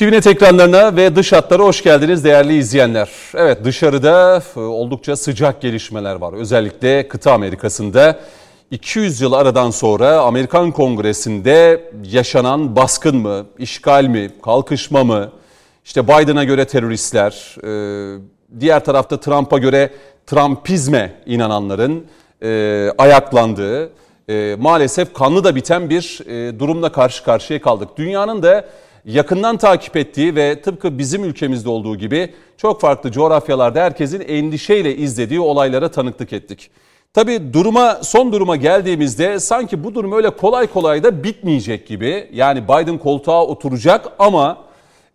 TVNet ekranlarına ve dış hatlara hoş geldiniz değerli izleyenler. Evet dışarıda e, oldukça sıcak gelişmeler var. Özellikle kıta Amerika'sında 200 yıl aradan sonra Amerikan Kongresi'nde yaşanan baskın mı, işgal mi, kalkışma mı, işte Biden'a göre teröristler, e, diğer tarafta Trump'a göre Trumpizme inananların e, ayaklandığı, maalesef kanlı da biten bir durumla karşı karşıya kaldık. Dünyanın da yakından takip ettiği ve tıpkı bizim ülkemizde olduğu gibi çok farklı coğrafyalarda herkesin endişeyle izlediği olaylara tanıklık ettik. Tabi duruma son duruma geldiğimizde sanki bu durum öyle kolay kolay da bitmeyecek gibi. Yani Biden koltuğa oturacak ama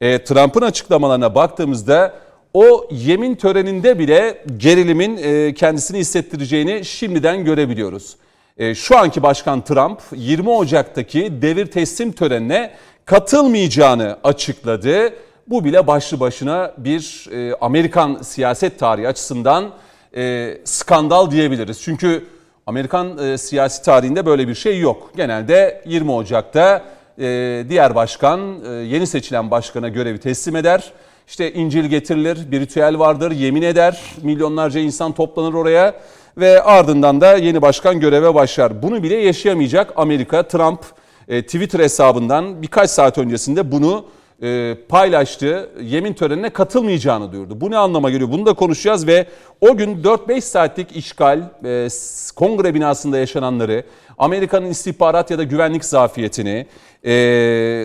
e, Trump'ın açıklamalarına baktığımızda o yemin töreninde bile gerilimin e, kendisini hissettireceğini şimdiden görebiliyoruz. E, şu anki Başkan Trump 20 Ocak'taki devir teslim törenine katılmayacağını açıkladı. Bu bile başlı başına bir e, Amerikan siyaset tarihi açısından e, skandal diyebiliriz. Çünkü Amerikan e, siyasi tarihinde böyle bir şey yok. Genelde 20 Ocak'ta e, diğer başkan e, yeni seçilen başkana görevi teslim eder. İşte İncil getirilir, bir ritüel vardır, yemin eder, milyonlarca insan toplanır oraya ve ardından da yeni başkan göreve başlar. Bunu bile yaşayamayacak Amerika, Trump Twitter hesabından birkaç saat öncesinde bunu e, paylaştı. Yemin törenine katılmayacağını duyurdu. Bu ne anlama geliyor? Bunu da konuşacağız ve o gün 4-5 saatlik işgal, e, kongre binasında yaşananları, Amerika'nın istihbarat ya da güvenlik zafiyetini, e,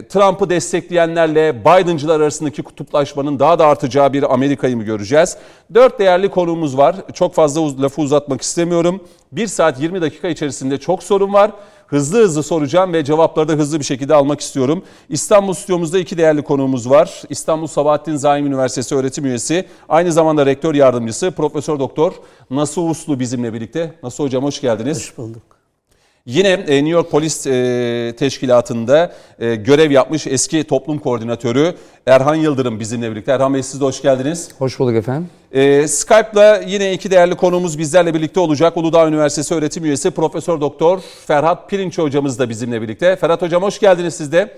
Trump'ı destekleyenlerle Biden'cılar arasındaki kutuplaşmanın daha da artacağı bir Amerika'yı mı göreceğiz? Dört değerli konuğumuz var. Çok fazla lafı uzatmak istemiyorum. 1 saat 20 dakika içerisinde çok sorun var. Hızlı hızlı soracağım ve cevapları da hızlı bir şekilde almak istiyorum. İstanbul stüdyomuzda iki değerli konuğumuz var. İstanbul Sabahattin Zaim Üniversitesi öğretim üyesi, aynı zamanda rektör yardımcısı Profesör Doktor Nasuh Uslu bizimle birlikte. Nasuh Hocam hoş geldiniz. Hoş bulduk. Yine e, New York Polis e, Teşkilatı'nda e, görev yapmış eski toplum koordinatörü Erhan Yıldırım bizimle birlikte. Erhan Bey siz de hoş geldiniz. Hoş bulduk efendim. Skype'la yine iki değerli konuğumuz bizlerle birlikte olacak. Uludağ Üniversitesi öğretim üyesi Profesör Doktor Ferhat Pirinç hocamız da bizimle birlikte. Ferhat hocam hoş geldiniz siz de.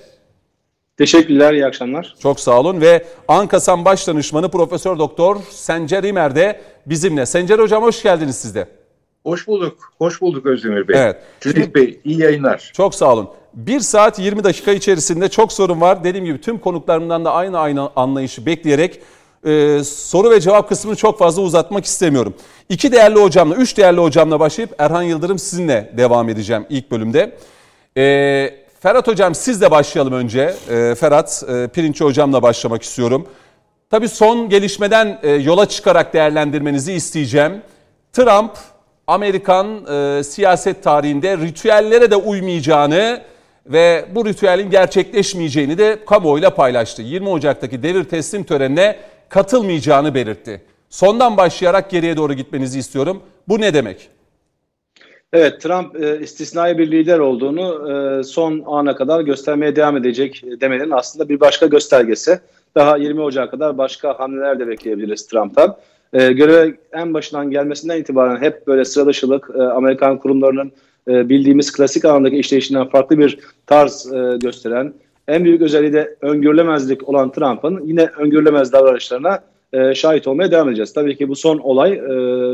Teşekkürler, iyi akşamlar. Çok sağ olun ve Ankasan Baş Danışmanı Profesör Doktor Sencer İmer de bizimle. Sencer hocam hoş geldiniz siz de. Hoş bulduk. Hoş bulduk Özdemir Bey. Evet. Cüneyt Bey iyi yayınlar. Çok sağ olun. 1 saat 20 dakika içerisinde çok sorun var. Dediğim gibi tüm konuklarımdan da aynı aynı anlayışı bekleyerek e, soru ve cevap kısmını çok fazla uzatmak istemiyorum. İki değerli hocamla, üç değerli hocamla başlayıp Erhan Yıldırım sizinle devam edeceğim ilk bölümde. E, Ferhat hocam sizle başlayalım önce. E, Ferhat e, Pirinççi hocamla başlamak istiyorum. Tabii son gelişmeden e, yola çıkarak değerlendirmenizi isteyeceğim. Trump Amerikan e, siyaset tarihinde ritüellere de uymayacağını ve bu ritüelin gerçekleşmeyeceğini de kamuoyuyla paylaştı. 20 Ocak'taki devir teslim törenine katılmayacağını belirtti. Sondan başlayarak geriye doğru gitmenizi istiyorum. Bu ne demek? Evet, Trump e, istisnai bir lider olduğunu e, son ana kadar göstermeye devam edecek demenin aslında bir başka göstergesi. Daha 20 Ocak'a kadar başka hamleler de bekleyebiliriz Trump'tan e, göreve en başından gelmesinden itibaren hep böyle sıra dışılık, e, Amerikan kurumlarının e, bildiğimiz klasik alandaki işleyişinden farklı bir tarz e, gösteren, en büyük özelliği de öngörülemezlik olan Trump'ın yine öngörülemez davranışlarına e, şahit olmaya devam edeceğiz. Tabii ki bu son olay e,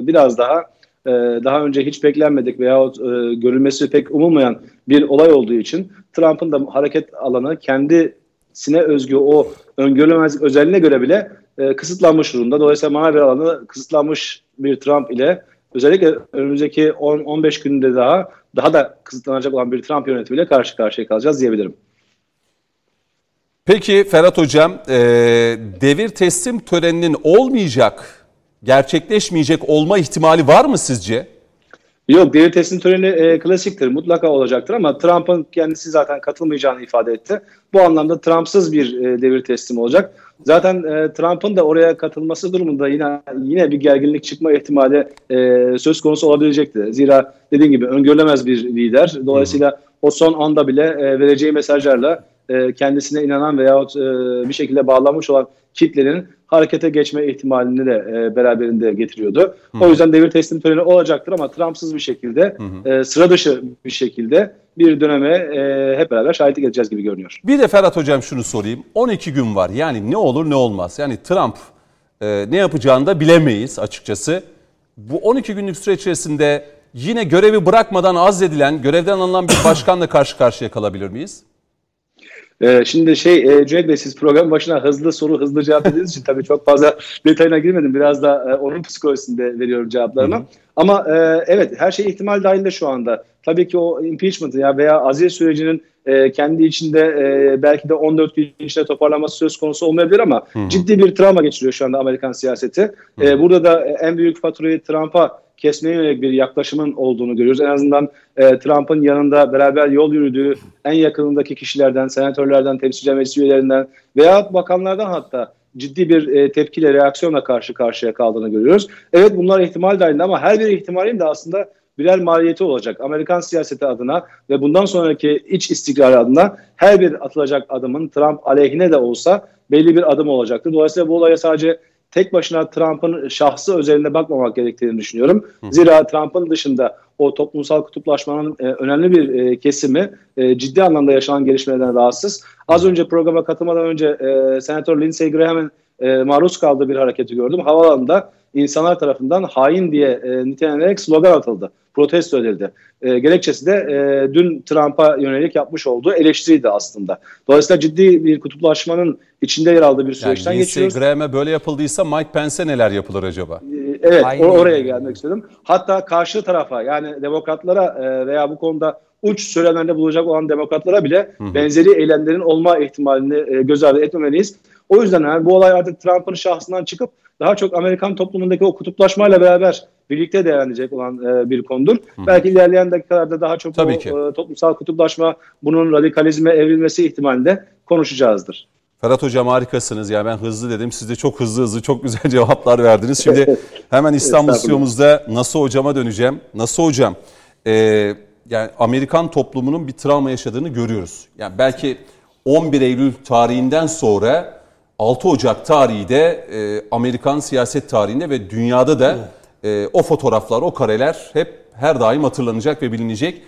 biraz daha e, daha önce hiç beklenmedik veya e, görülmesi pek umulmayan bir olay olduğu için Trump'ın da hareket alanı kendisine özgü o öngörülemezlik özelliğine göre bile e, kısıtlanmış durumda. Dolayısıyla manevi alanı kısıtlanmış bir Trump ile özellikle önümüzdeki 10-15 günde daha daha da kısıtlanacak olan bir Trump yönetimiyle karşı karşıya kalacağız diyebilirim. Peki Ferhat Hocam, e, devir teslim töreninin olmayacak, gerçekleşmeyecek olma ihtimali var mı sizce? Yok devir teslim töreni e, klasiktir mutlaka olacaktır ama Trump'ın kendisi zaten katılmayacağını ifade etti. Bu anlamda Trump'sız bir e, devir teslim olacak. Zaten e, Trump'ın da oraya katılması durumunda yine yine bir gerginlik çıkma ihtimali e, söz konusu olabilecekti. Zira dediğim gibi öngörülemez bir lider. Dolayısıyla o son anda bile e, vereceği mesajlarla e, kendisine inanan veyahut e, bir şekilde bağlanmış olan kitlenin harekete geçme ihtimalini de e, beraberinde getiriyordu. Hı. O yüzden devir teslim töreni olacaktır ama Trump'sız bir şekilde, e, sıra dışı bir şekilde bir döneme e, hep beraber şahitlik edeceğiz gibi görünüyor. Bir de Ferhat Hocam şunu sorayım. 12 gün var. Yani ne olur ne olmaz. Yani Trump e, ne yapacağını da bilemeyiz açıkçası. Bu 12 günlük süre içerisinde yine görevi bırakmadan azledilen, görevden alınan bir başkanla karşı karşıya kalabilir miyiz? Ee, şimdi şey e, Cüneyt Bey siz program başına hızlı soru hızlı cevap dediğiniz için tabii çok fazla detayına girmedim. Biraz da e, onun psikolojisinde veriyorum cevaplarını. Hı hı. Ama e, evet her şey ihtimal dahilinde şu anda. Tabii ki o impeachment ya veya azil sürecinin e, kendi içinde e, belki de 14 gün içinde toparlanması söz konusu olmayabilir ama hı hı. ciddi bir travma geçiriyor şu anda Amerikan siyaseti. E, burada da en büyük faturayı Trump'a kesmeye yönelik bir yaklaşımın olduğunu görüyoruz. En azından e, Trump'ın yanında beraber yol yürüdüğü en yakınındaki kişilerden, senatörlerden, temsilci meclis üyelerinden veya bakanlardan hatta ciddi bir e, tepkiyle, reaksiyonla karşı karşıya kaldığını görüyoruz. Evet bunlar ihtimal dahilinde ama her bir ihtimalin de aslında birer maliyeti olacak. Amerikan siyaseti adına ve bundan sonraki iç istikrar adına her bir atılacak adımın Trump aleyhine de olsa belli bir adım olacaktır. Dolayısıyla bu olaya sadece tek başına Trump'ın şahsı özelinde bakmamak gerektiğini düşünüyorum. Zira Trump'ın dışında o toplumsal kutuplaşmanın e, önemli bir e, kesimi e, ciddi anlamda yaşanan gelişmelerden rahatsız. Az önce programa katılmadan önce e, Senatör Lindsey Graham'ın e, maruz kaldığı bir hareketi gördüm. Havaalanında insanlar tarafından hain diye e, nitelenerek slogan atıldı. Protesto edildi. E, gerekçesi de e, dün Trump'a yönelik yapmış olduğu eleştiriydi aslında. Dolayısıyla ciddi bir kutuplaşmanın içinde yer aldığı bir süreçten yani geçiyoruz. Graham'e böyle yapıldıysa Mike Pence'e neler yapılır acaba? E, evet or- oraya gelmek istedim. Hatta karşı tarafa yani demokratlara e, veya bu konuda uç söylemlerde bulacak olan demokratlara bile hı hı. benzeri eylemlerin olma ihtimalini e, göz ardı etmemeliyiz. O yüzden yani bu olay artık Trump'ın şahsından çıkıp daha çok Amerikan toplumundaki o kutuplaşmayla beraber birlikte değerlenecek olan e, bir konudur. Hı. Belki ilerleyen dakikalarda daha çok Tabii o, ki. E, toplumsal kutuplaşma, bunun radikalizme evrilmesi ihtimalinde konuşacağızdır. Ferhat Hocam harikasınız. Ya ben hızlı dedim. Siz de çok hızlı hızlı çok güzel cevaplar verdiniz. Şimdi hemen İstanbul stüdyomuzda Nasıl Hocam'a döneceğim. Nasıl Hocam? E, yani Amerikan toplumunun bir travma yaşadığını görüyoruz. Yani belki 11 Eylül tarihinden sonra 6 Ocak tarihi de e, Amerikan siyaset tarihinde ve dünyada da e, o fotoğraflar, o kareler hep her daim hatırlanacak ve bilinecek.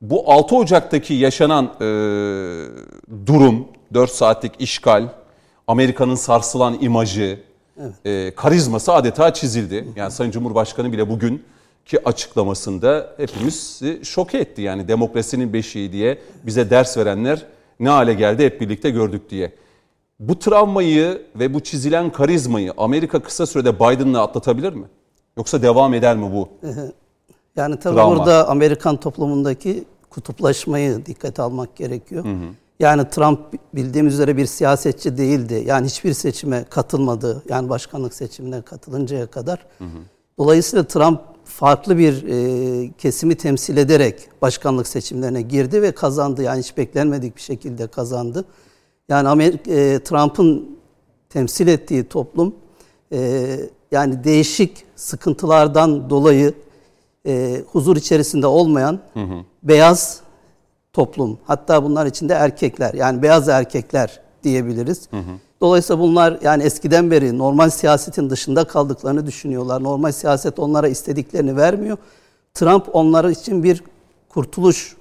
Bu 6 Ocak'taki yaşanan e, durum, 4 saatlik işgal, Amerika'nın sarsılan imajı, evet. e, karizması adeta çizildi. Yani Sayın Cumhurbaşkanı bile bugün ki açıklamasında hepimizi şok etti. Yani demokrasinin beşiği diye bize ders verenler ne hale geldi hep birlikte gördük diye. Bu travmayı ve bu çizilen karizmayı Amerika kısa sürede Biden'la atlatabilir mi? Yoksa devam eder mi bu? Yani tabii Travma. burada Amerikan toplumundaki kutuplaşmayı dikkate almak gerekiyor. Hı hı. Yani Trump bildiğimiz üzere bir siyasetçi değildi. Yani hiçbir seçime katılmadı. Yani başkanlık seçimine katılıncaya kadar. Hı hı. Dolayısıyla Trump farklı bir e, kesimi temsil ederek başkanlık seçimlerine girdi ve kazandı. Yani hiç beklenmedik bir şekilde kazandı. Yani Amerika, e, Trump'ın temsil ettiği toplum e, yani değişik sıkıntılardan dolayı e, huzur içerisinde olmayan hı hı. beyaz toplum. Hatta bunlar içinde erkekler yani beyaz erkekler diyebiliriz. Hı hı. Dolayısıyla bunlar yani eskiden beri normal siyasetin dışında kaldıklarını düşünüyorlar. Normal siyaset onlara istediklerini vermiyor. Trump onlara için bir kurtuluş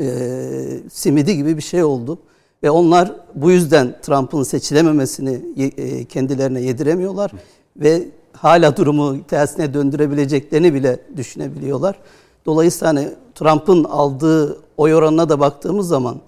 e, simidi gibi bir şey oldu. Ve onlar bu yüzden Trump'ın seçilememesini e, kendilerine yediremiyorlar. Ve hala durumu tersine döndürebileceklerini bile düşünebiliyorlar. Dolayısıyla hani Trump'ın aldığı oy oranına da baktığımız zaman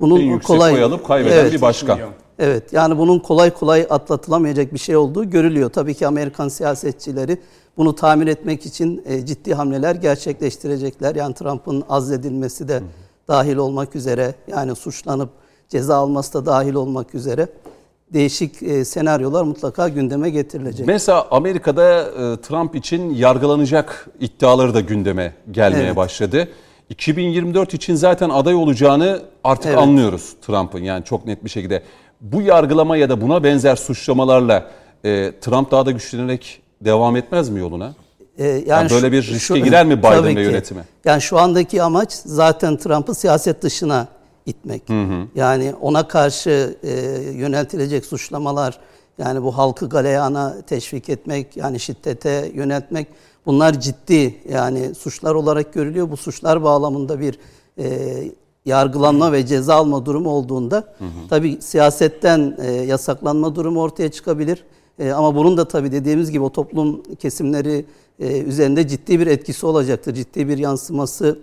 bunun en kolay oy alıp kaybeden evet, bir başkan. Evet yani bunun kolay kolay atlatılamayacak bir şey olduğu görülüyor. Tabii ki Amerikan siyasetçileri bunu tamir etmek için e, ciddi hamleler gerçekleştirecekler. Yani Trump'ın azledilmesi de dahil olmak üzere yani suçlanıp ceza alması da dahil olmak üzere değişik e, senaryolar mutlaka gündeme getirilecek. Mesela Amerika'da e, Trump için yargılanacak iddiaları da gündeme gelmeye evet. başladı. 2024 için zaten aday olacağını artık evet. anlıyoruz Trump'ın yani çok net bir şekilde. Bu yargılama ya da buna benzer suçlamalarla e, Trump daha da güçlenerek devam etmez mi yoluna? Ee, yani, yani böyle bir riske şu, girer mi Biden ve yönetimi? Yani şu andaki amaç zaten Trump'ı siyaset dışına itmek. Hı hı. Yani ona karşı e, yöneltilecek suçlamalar Yani bu halkı galeyana teşvik etmek, yani şiddete yöneltmek bunlar ciddi yani suçlar olarak görülüyor. Bu suçlar bağlamında bir e, yargılanma ve ceza alma durumu olduğunda hı hı. tabii siyasetten e, yasaklanma durumu ortaya çıkabilir. E, ama bunun da tabii dediğimiz gibi o toplum kesimleri e, üzerinde ciddi bir etkisi olacaktır. Ciddi bir yansıması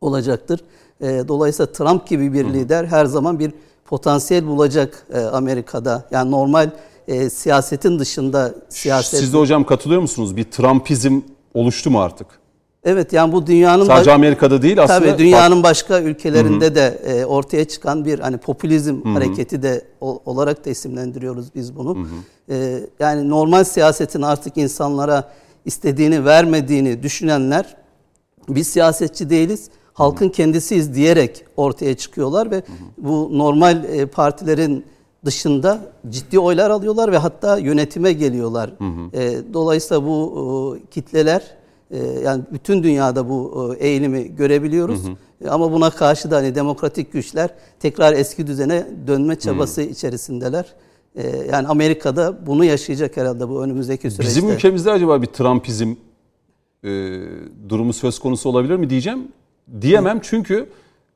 olacaktır. E, dolayısıyla Trump gibi bir lider her zaman bir potansiyel bulacak e, Amerika'da. Yani normal e, siyasetin dışında siyaset. Siz de hocam katılıyor musunuz? Bir Trumpizm oluştu mu artık? Evet yani bu dünyanın sadece Amerika'da değil aslında. Tabii dünyanın başka ülkelerinde Hı-hı. de e, ortaya çıkan bir hani popülizm Hı-hı. hareketi de o, olarak da isimlendiriyoruz biz bunu. E, yani normal siyasetin artık insanlara istediğini vermediğini düşünenler biz siyasetçi değiliz halkın kendisiyiz diyerek ortaya çıkıyorlar ve bu normal e, partilerin dışında ciddi oylar alıyorlar ve hatta yönetime geliyorlar. E, dolayısıyla bu kitleler e, yani bütün dünyada bu eğilimi görebiliyoruz. Hı hı. Ama buna karşı da hani demokratik güçler tekrar eski düzene dönme çabası hı. içerisindeler. Yani Amerika'da bunu yaşayacak herhalde bu önümüzdeki süreçte. Bizim ülkemizde acaba bir Trumpizm e, durumu söz konusu olabilir mi diyeceğim diyemem çünkü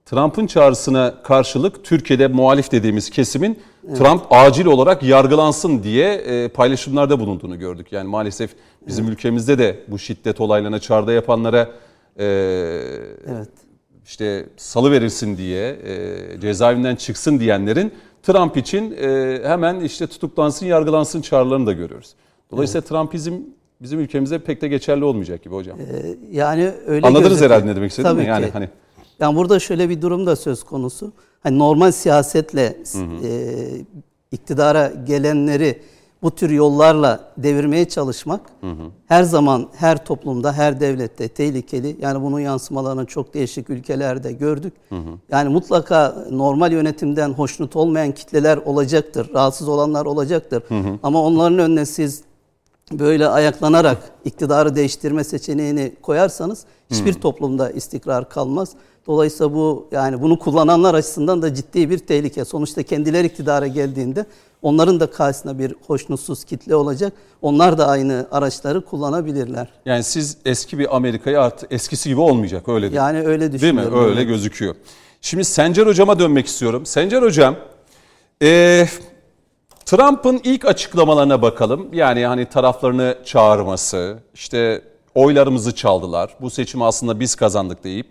Trump'ın çağrısına karşılık Türkiye'de muhalif dediğimiz kesimin evet. Trump acil olarak yargılansın diye e, paylaşımlarda bulunduğunu gördük. Yani maalesef bizim evet. ülkemizde de bu şiddet olaylarına çağrıda yapanlara e, evet. işte salı verilsin diye e, cezaevinden çıksın diyenlerin Trump için e, hemen işte tutuklansın yargılansın çağrılarını da görüyoruz. Dolayısıyla evet. Trumpizm bizim ülkemizde pek de geçerli olmayacak gibi hocam. Ee, yani öyle Anladınız gözüküyor. herhalde ne demek istediğimi. Tabii yani ki. hani yani burada şöyle bir durum da söz konusu. Hani normal siyasetle hı hı. E, iktidara gelenleri bu tür yollarla devirmeye çalışmak hı hı. her zaman her toplumda, her devlette tehlikeli. Yani bunun yansımalarını çok değişik ülkelerde gördük. Hı hı. Yani mutlaka normal yönetimden hoşnut olmayan kitleler olacaktır, rahatsız olanlar olacaktır. Hı hı. Ama onların önüne siz böyle ayaklanarak iktidarı değiştirme seçeneğini koyarsanız hiçbir hmm. toplumda istikrar kalmaz. Dolayısıyla bu yani bunu kullananlar açısından da ciddi bir tehlike. Sonuçta kendileri iktidara geldiğinde onların da karşısında bir hoşnutsuz kitle olacak. Onlar da aynı araçları kullanabilirler. Yani siz eski bir Amerika'yı artık eskisi gibi olmayacak öyle değil. Yani öyle düşünüyorum. Değil mi? Öyle gözüküyor. Şimdi Sencer Hocam'a dönmek istiyorum. Sencer Hocam, ee, Trump'ın ilk açıklamalarına bakalım. Yani hani taraflarını çağırması, işte oylarımızı çaldılar, bu seçimi aslında biz kazandık deyip.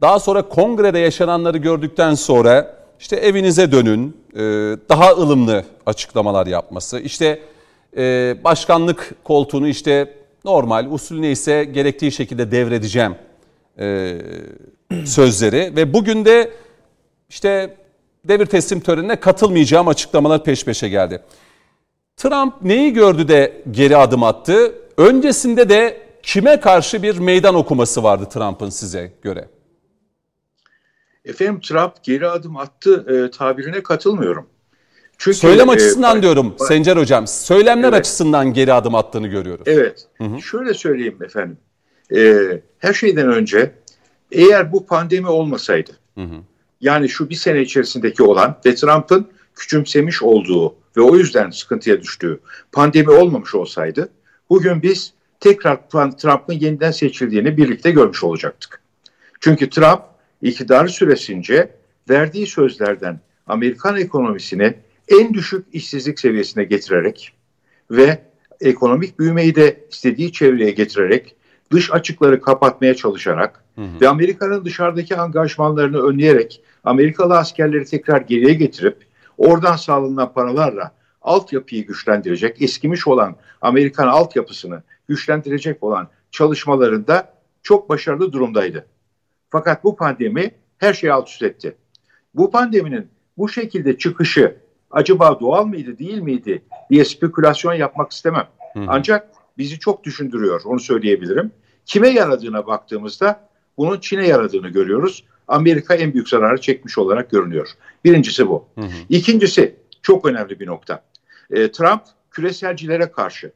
Daha sonra kongrede yaşananları gördükten sonra işte evinize dönün, e, daha ılımlı açıklamalar yapması, işte e, başkanlık koltuğunu işte normal usul neyse gerektiği şekilde devredeceğim e, sözleri. Ve bugün de işte devir teslim törenine katılmayacağım açıklamalar peş peşe geldi. Trump neyi gördü de geri adım attı? Öncesinde de kime karşı bir meydan okuması vardı Trump'ın size göre? Efendim Trump geri adım attı e, tabirine katılmıyorum. Çünkü, Söylem e, açısından e, diyorum bak, Sencer Hocam. Söylemler evet. açısından geri adım attığını görüyoruz. Evet. Hı hı. Şöyle söyleyeyim efendim. E, her şeyden önce eğer bu pandemi olmasaydı hı hı yani şu bir sene içerisindeki olan ve Trump'ın küçümsemiş olduğu ve o yüzden sıkıntıya düştüğü pandemi olmamış olsaydı bugün biz tekrar Trump'ın yeniden seçildiğini birlikte görmüş olacaktık. Çünkü Trump iktidar süresince verdiği sözlerden Amerikan ekonomisini en düşük işsizlik seviyesine getirerek ve ekonomik büyümeyi de istediği çevreye getirerek dış açıkları kapatmaya çalışarak hı hı. ve Amerika'nın dışarıdaki angajmanlarını önleyerek Amerikalı askerleri tekrar geriye getirip oradan sağlanan paralarla altyapıyı güçlendirecek, eskimiş olan Amerikan altyapısını güçlendirecek olan çalışmalarında çok başarılı durumdaydı. Fakat bu pandemi her şeyi alt üst etti. Bu pandeminin bu şekilde çıkışı acaba doğal mıydı değil miydi diye spekülasyon yapmak istemem. Hı. Ancak bizi çok düşündürüyor onu söyleyebilirim. Kime yaradığına baktığımızda bunun Çin'e yaradığını görüyoruz. Amerika en büyük zararı çekmiş olarak görünüyor. Birincisi bu. Hı hı. İkincisi çok önemli bir nokta. E, Trump küreselcilere karşı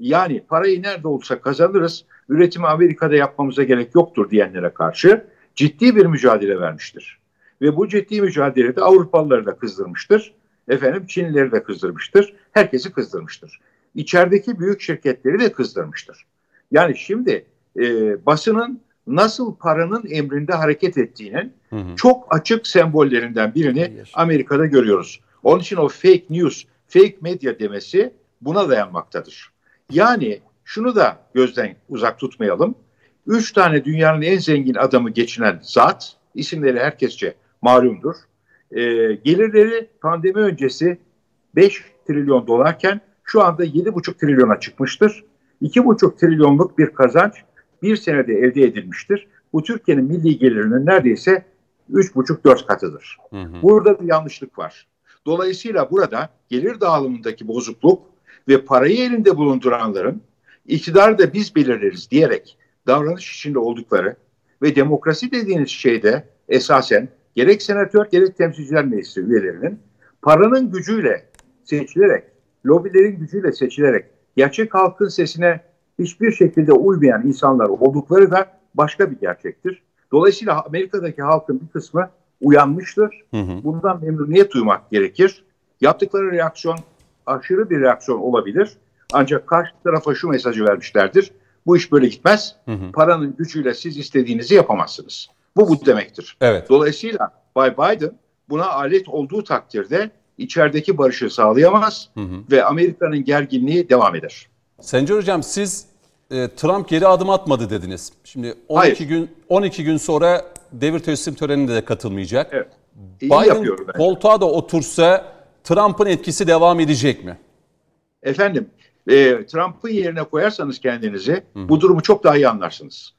yani parayı nerede olsa kazanırız, üretimi Amerika'da yapmamıza gerek yoktur diyenlere karşı ciddi bir mücadele vermiştir. Ve bu ciddi mücadelede Avrupalıları da kızdırmıştır. Efendim Çinlileri de kızdırmıştır. Herkesi kızdırmıştır. İçerideki büyük şirketleri de kızdırmıştır. Yani şimdi e, basının nasıl paranın emrinde hareket ettiğinin hı hı. çok açık sembollerinden birini Amerika'da görüyoruz. Onun için o fake news, fake medya demesi buna dayanmaktadır. Yani şunu da gözden uzak tutmayalım. Üç tane dünyanın en zengin adamı geçinen zat, isimleri herkesçe malumdur. E, gelirleri pandemi öncesi 5 trilyon dolarken şu anda 7,5 trilyona çıkmıştır. 2,5 trilyonluk bir kazanç bir senede elde edilmiştir. Bu Türkiye'nin milli gelirinin neredeyse 3,5-4 katıdır. Hı hı. Burada bir yanlışlık var. Dolayısıyla burada gelir dağılımındaki bozukluk ve parayı elinde bulunduranların iktidarı da biz belirleriz diyerek davranış içinde oldukları ve demokrasi dediğiniz şeyde esasen gerek senatör gerek temsilciler meclisi üyelerinin paranın gücüyle seçilerek, lobilerin gücüyle seçilerek gerçek halkın sesine hiçbir şekilde uymayan insanlar oldukları da başka bir gerçektir. Dolayısıyla Amerika'daki halkın bir kısmı uyanmıştır. Hı hı. Bundan memnuniyet duymak gerekir. Yaptıkları reaksiyon aşırı bir reaksiyon olabilir. Ancak karşı tarafa şu mesajı vermişlerdir. Bu iş böyle gitmez. Hı hı. Paranın gücüyle siz istediğinizi yapamazsınız. Bu bu demektir. Evet. Dolayısıyla Bay Biden buna alet olduğu takdirde içerideki barışı sağlayamaz hı hı. ve Amerika'nın gerginliği devam eder. Sencer hocam siz e, Trump geri adım atmadı dediniz. Şimdi 12 Hayır. gün 12 gün sonra devir teslim töreninde de katılmayacak. Evet. İyi Biden koltuğa da otursa Trump'ın etkisi devam edecek mi? Efendim e, Trump'ın yerine koyarsanız kendinizi Hı. bu durumu çok daha iyi anlarsınız.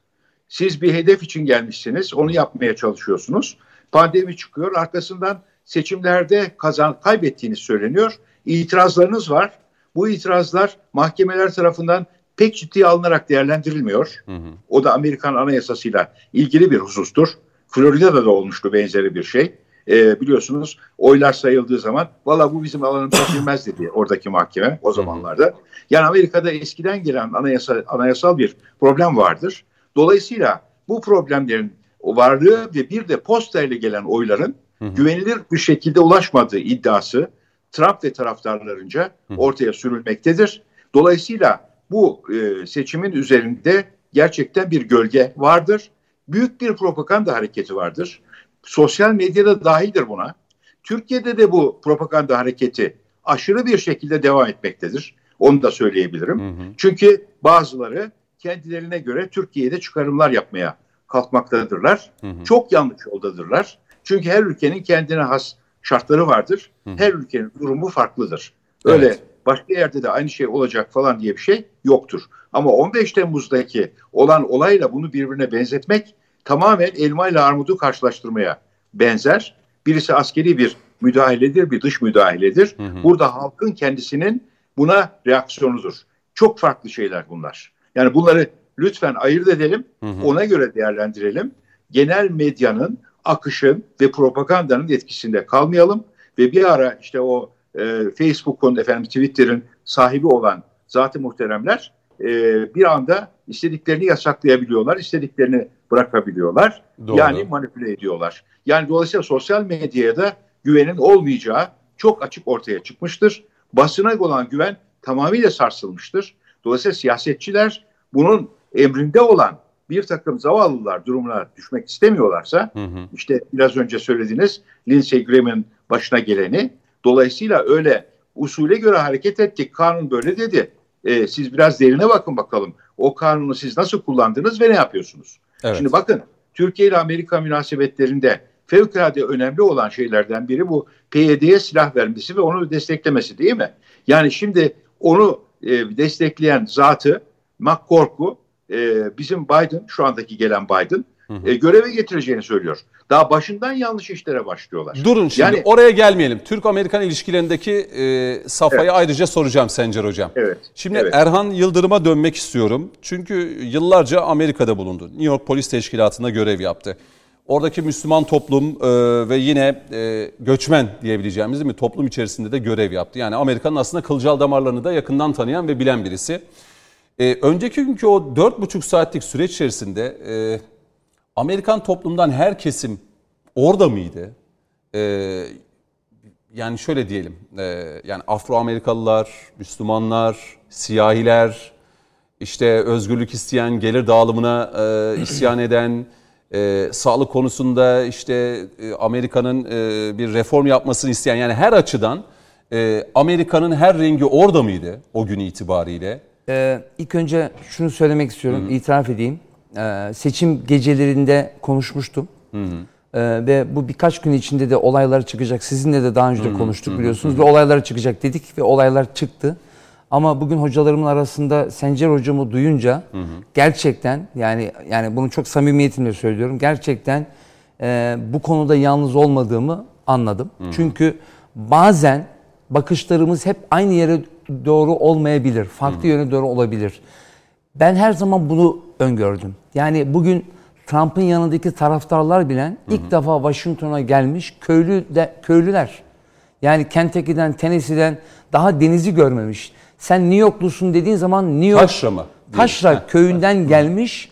Siz bir hedef için gelmişsiniz, onu yapmaya çalışıyorsunuz. Pandemi çıkıyor, arkasından seçimlerde kazan kaybettiğiniz söyleniyor. İtirazlarınız var. Bu itirazlar mahkemeler tarafından pek ciddi alınarak değerlendirilmiyor. Hı hı. O da Amerikan Anayasası'yla ilgili bir husustur. Florida'da da olmuştu benzeri bir şey. E, biliyorsunuz oylar sayıldığı zaman valla bu bizim alanımıza girmez dedi oradaki mahkeme o zamanlarda. Yani Amerika'da eskiden gelen anayasa, anayasal bir problem vardır. Dolayısıyla bu problemlerin varlığı ve bir de posta ile gelen oyların hı hı. güvenilir bir şekilde ulaşmadığı iddiası Trump ve taraftarlarınca ortaya sürülmektedir. Dolayısıyla bu e, seçimin üzerinde gerçekten bir gölge vardır. Büyük bir propaganda hareketi vardır. Sosyal medyada dahildir buna. Türkiye'de de bu propaganda hareketi aşırı bir şekilde devam etmektedir. Onu da söyleyebilirim. Hı hı. Çünkü bazıları kendilerine göre Türkiye'de çıkarımlar yapmaya kalkmaktadırlar. Hı hı. Çok yanlış yoldadırlar. Çünkü her ülkenin kendine has şartları vardır. Hı hı. Her ülkenin durumu farklıdır. Öyle evet. Başka yerde de aynı şey olacak falan diye bir şey yoktur. Ama 15 Temmuz'daki olan olayla bunu birbirine benzetmek tamamen elma ile armudu karşılaştırmaya benzer. Birisi askeri bir müdahaledir, bir dış müdahaledir. Hı hı. Burada halkın kendisinin buna reaksiyonudur. Çok farklı şeyler bunlar. Yani bunları lütfen ayırt edelim, hı hı. ona göre değerlendirelim. Genel medyanın, akışın ve propagandanın etkisinde kalmayalım ve bir ara işte o e, Facebook'un efendim Twitter'ın sahibi olan zat-ı muhteremler e, bir anda istediklerini yasaklayabiliyorlar, istediklerini bırakabiliyorlar. Doğru. Yani manipüle ediyorlar. Yani dolayısıyla sosyal medyaya da güvenin olmayacağı çok açık ortaya çıkmıştır. Basına olan güven tamamıyla sarsılmıştır. Dolayısıyla siyasetçiler bunun emrinde olan bir takım zavallılar durumuna düşmek istemiyorlarsa hı hı. işte biraz önce söylediğiniz Lindsey Graham'ın başına geleni dolayısıyla öyle usule göre hareket ettik kanun böyle dedi. Ee, siz biraz derine bakın bakalım o kanunu siz nasıl kullandınız ve ne yapıyorsunuz? Evet. Şimdi bakın Türkiye ile Amerika münasebetlerinde fevkalade önemli olan şeylerden biri bu PYD'ye silah vermesi ve onu desteklemesi değil mi? Yani şimdi onu e, destekleyen zatı McCork'u e, bizim Biden şu andaki gelen Biden hı hı. E, göreve getireceğini söylüyor. Daha başından yanlış işlere başlıyorlar. Durun şimdi yani, oraya gelmeyelim. Türk-Amerikan ilişkilerindeki e, safhayı evet. ayrıca soracağım Sencer Hocam. Evet. Şimdi evet. Erhan Yıldırım'a dönmek istiyorum. Çünkü yıllarca Amerika'da bulundu. New York Polis Teşkilatı'nda görev yaptı. Oradaki Müslüman toplum e, ve yine e, göçmen diyebileceğimiz değil mi toplum içerisinde de görev yaptı. Yani Amerika'nın aslında kılcal damarlarını da yakından tanıyan ve bilen birisi. E, önceki günkü o dört buçuk saatlik süreç içerisinde e, Amerikan toplumdan her kesim orada mıydı? E, yani şöyle diyelim e, yani Afro-Amerikalılar, Müslümanlar, siyahiler, işte özgürlük isteyen, gelir dağılımına e, isyan eden, e, sağlık konusunda işte e, Amerika'nın e, bir reform yapmasını isteyen yani her açıdan e, Amerika'nın her rengi orada mıydı o gün itibariyle? Ee, ilk önce şunu söylemek istiyorum, itiraf edeyim. Ee, seçim gecelerinde konuşmuştum. Ee, ve bu birkaç gün içinde de olaylar çıkacak. Sizinle de daha önce de konuştuk biliyorsunuz. Ve olaylar çıkacak dedik ve olaylar çıktı. Ama bugün hocalarımın arasında Sencer hocamı duyunca gerçekten yani yani bunu çok samimiyetimle söylüyorum. Gerçekten e, bu konuda yalnız olmadığımı anladım. Çünkü bazen bakışlarımız hep aynı yere doğru olmayabilir. Farklı yöne doğru olabilir. Ben her zaman bunu öngördüm. Yani bugün Trump'ın yanındaki taraftarlar bilen ilk defa Washington'a gelmiş köylü de, köylüler. Yani Kentucky'den, Tennessee'den daha denizi görmemiş. Sen New Yorklusun dediğin zaman New York Taşra mı? Taşra köyünden gelmiş.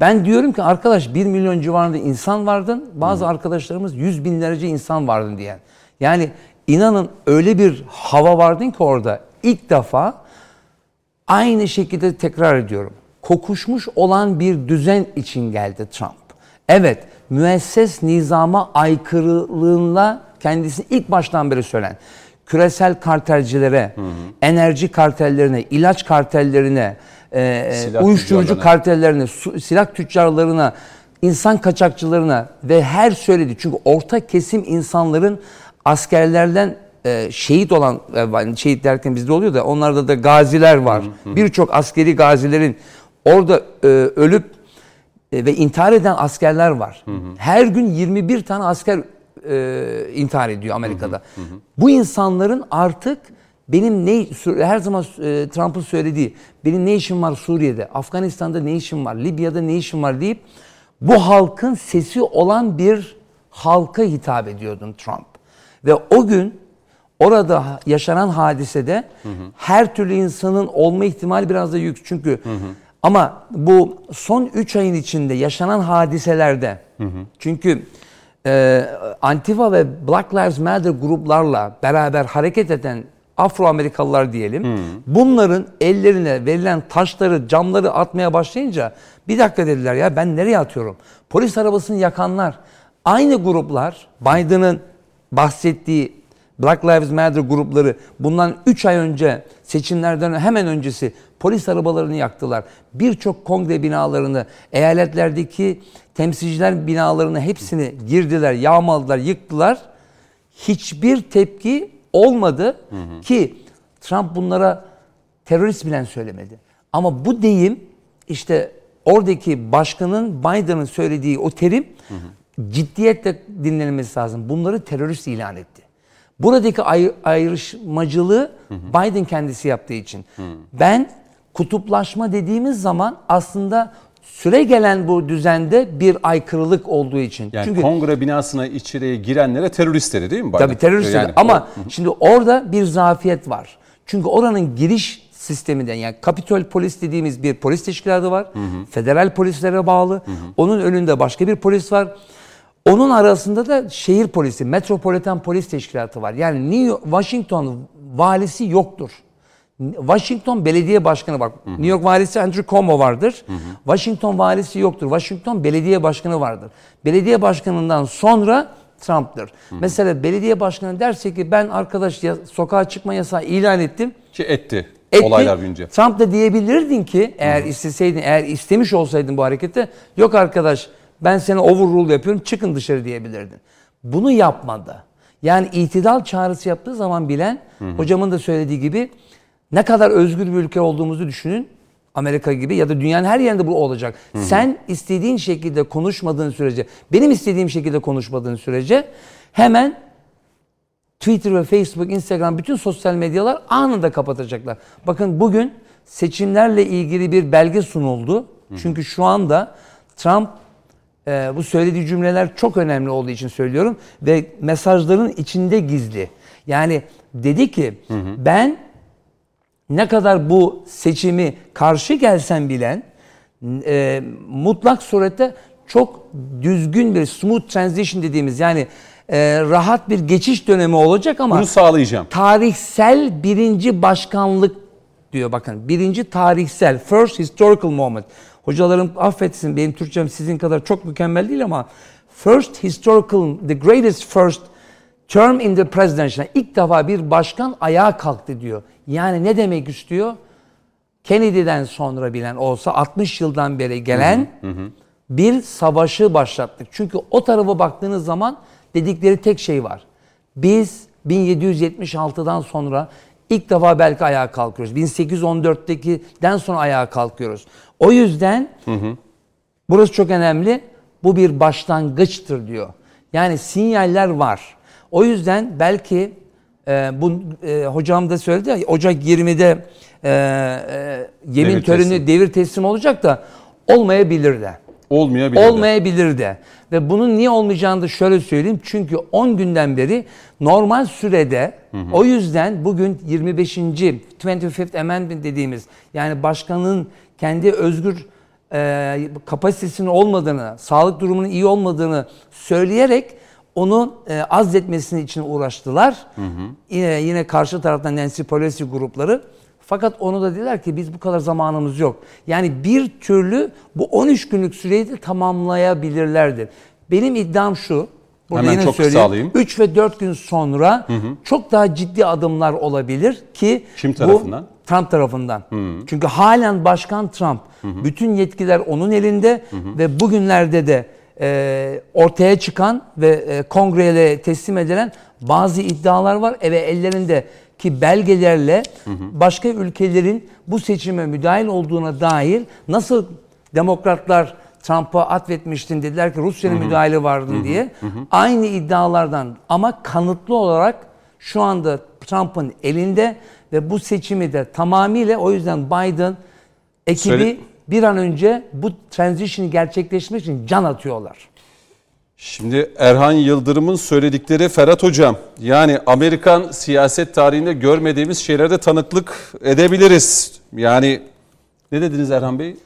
Ben diyorum ki arkadaş 1 milyon civarında insan vardın. Bazı arkadaşlarımız yüz binlerce insan vardın diyen. Yani inanın öyle bir hava vardın ki orada ilk defa aynı şekilde tekrar ediyorum. Kokuşmuş olan bir düzen için geldi Trump. Evet, müesses nizama aykırılığında kendisi ilk baştan beri söylen. Küresel kartelcilere, enerji kartellerine, ilaç kartellerine, e, Silah uyuşturucu tüccarlarına. kartellerine, su- silah tüccarlarına, insan kaçakçılarına ve her söyledi. Çünkü orta kesim insanların askerlerden e, şehit olan, e, şehit derken bizde oluyor da onlarda da gaziler var. Birçok askeri gazilerin orada e, ölüp e, ve intihar eden askerler var. Her gün 21 tane asker e, intihar ediyor Amerika'da. Bu insanların artık benim ne her zaman e, Trump'ın söylediği benim ne işim var Suriye'de, Afganistan'da ne işim var, Libya'da ne işim var deyip bu halkın sesi olan bir halka hitap ediyordun Trump. Ve o gün orada yaşanan hadisede her türlü insanın olma ihtimali biraz da yüksek. Çünkü ama bu son 3 ayın içinde yaşanan hadiselerde çünkü e, Antifa ve Black Lives Matter gruplarla beraber hareket eden Afro-Amerikalılar diyelim. Bunların ellerine verilen taşları, camları atmaya başlayınca bir dakika dediler ya ben nereye atıyorum? Polis arabasını yakanlar. Aynı gruplar Biden'ın bahsettiği Black Lives Matter grupları bundan 3 ay önce seçimlerden hemen öncesi polis arabalarını yaktılar. Birçok kongre binalarını, eyaletlerdeki temsilciler binalarını hepsini girdiler, yağmaladılar, yıktılar. Hiçbir tepki olmadı ki Trump bunlara terörist bilen söylemedi. Ama bu deyim işte oradaki başkanın Biden'ın söylediği o terim ciddiyetle dinlenmesi lazım. Bunları terörist ilan etti. Buradaki ay- ayrışmacılığı Biden kendisi yaptığı için. Ben kutuplaşma dediğimiz zaman aslında süre gelen bu düzende bir aykırılık olduğu için. Yani Çünkü kongre binasına içeriye girenlere terörist dedi değil mi? Biden? Tabii terörist Yani ama şimdi orada bir zafiyet var. Çünkü oranın giriş sisteminden yani Kapitol Polis dediğimiz bir polis teşkilatı var. Federal polislere bağlı. Onun önünde başka bir polis var. Onun arasında da şehir polisi, Metropolitan Polis Teşkilatı var. Yani New York, Washington valisi yoktur. Washington Belediye Başkanı bak. New York valisi Andrew Cuomo vardır. Washington valisi yoktur. Washington Belediye Başkanı vardır. Belediye başkanından sonra Trump'tır. Mesela belediye başkanı derse ki ben arkadaş ya, sokağa çıkma yasağı ilan ettim. Ki etti, Etti. olaylar büyünce. Trump da diyebilirdin ki eğer isteseydin, eğer istemiş olsaydın bu hareketi yok arkadaş ben seni overrule yapıyorum çıkın dışarı diyebilirdin. Bunu yapmadı. Yani itidal çağrısı yaptığı zaman bilen hocamın da söylediği gibi ne kadar özgür bir ülke olduğumuzu düşünün. Amerika gibi ya da dünyanın her yerinde bu olacak. Sen istediğin şekilde konuşmadığın sürece, benim istediğim şekilde konuşmadığın sürece hemen Twitter ve Facebook, Instagram bütün sosyal medyalar anında kapatacaklar. Bakın bugün seçimlerle ilgili bir belge sunuldu. Çünkü şu anda Trump e, bu söylediği cümleler çok önemli olduğu için söylüyorum ve mesajların içinde gizli. Yani dedi ki ben ne kadar bu seçimi karşı gelsen bilen e, mutlak surette çok düzgün bir smooth transition dediğimiz yani e, rahat bir geçiş dönemi olacak ama Bunu sağlayacağım. tarihsel birinci başkanlık diyor bakın. Birinci tarihsel, first historical moment. Hocalarım affetsin benim Türkçem sizin kadar çok mükemmel değil ama first historical, the greatest first term in the presidency. İlk defa bir başkan ayağa kalktı diyor. Yani ne demek istiyor? Kennedy'den sonra bilen olsa 60 yıldan beri gelen bir savaşı başlattık. Çünkü o tarafa baktığınız zaman dedikleri tek şey var. Biz 1776'dan sonra ilk defa belki ayağa kalkıyoruz. 1814'teki'den sonra ayağa kalkıyoruz. O yüzden burası çok önemli. Bu bir başlangıçtır diyor. Yani sinyaller var. O yüzden belki e, bu e, hocam da söyledi ya Ocak 20'de e, e, yemin Devir töreni teslim. devir teslim olacak da olmayabilir de. Olmayabilir. Olmayabilir de. Ve bunun niye olmayacağını da şöyle söyleyeyim. Çünkü 10 günden beri normal sürede o yüzden bugün 25. 25th Amendment dediğimiz yani başkanın kendi özgür e, kapasitesinin olmadığını, sağlık durumunun iyi olmadığını söyleyerek onu e, azletmesini için uğraştılar. Yine, yine karşı taraftan Nancy Pelosi grupları. Fakat onu da dediler ki biz bu kadar zamanımız yok. Yani bir türlü bu 13 günlük süreyi de tamamlayabilirlerdir. Benim iddiam şu. Burada Hemen yine çok söyleyeyim. kısalayayım. 3 ve 4 gün sonra çok daha ciddi adımlar olabilir ki Kim bu tarafından? Trump tarafından. Çünkü halen Başkan Trump bütün yetkiler onun elinde ve bugünlerde de e, ortaya çıkan ve e, kongreye teslim edilen bazı iddialar var. ve ellerinde ki belgelerle başka ülkelerin bu seçime müdahil olduğuna dair nasıl demokratlar Trump'a atfetmiştin dediler ki Rusya'nın müdahale vardı diye. Aynı iddialardan ama kanıtlı olarak şu anda Trump'ın elinde ve bu seçimi de tamamıyla o yüzden Biden ekibi Söyle- bir an önce bu transition'ı gerçekleşmek için can atıyorlar. Şimdi Erhan Yıldırım'ın söyledikleri Ferhat Hocam yani Amerikan siyaset tarihinde görmediğimiz şeylerde tanıklık edebiliriz. Yani ne dediniz Erhan Bey?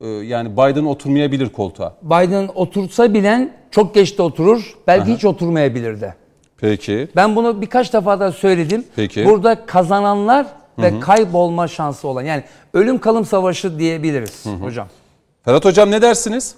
Ee, yani Biden oturmayabilir koltuğa. Biden otursa bilen çok geç de oturur, belki hiç oturmayabilir de. Peki. Ben bunu birkaç defa da söyledim. Peki. Burada kazananlar ve kaybolma şansı olan yani ölüm kalım savaşı diyebiliriz hocam. Ferhat Hocam ne dersiniz?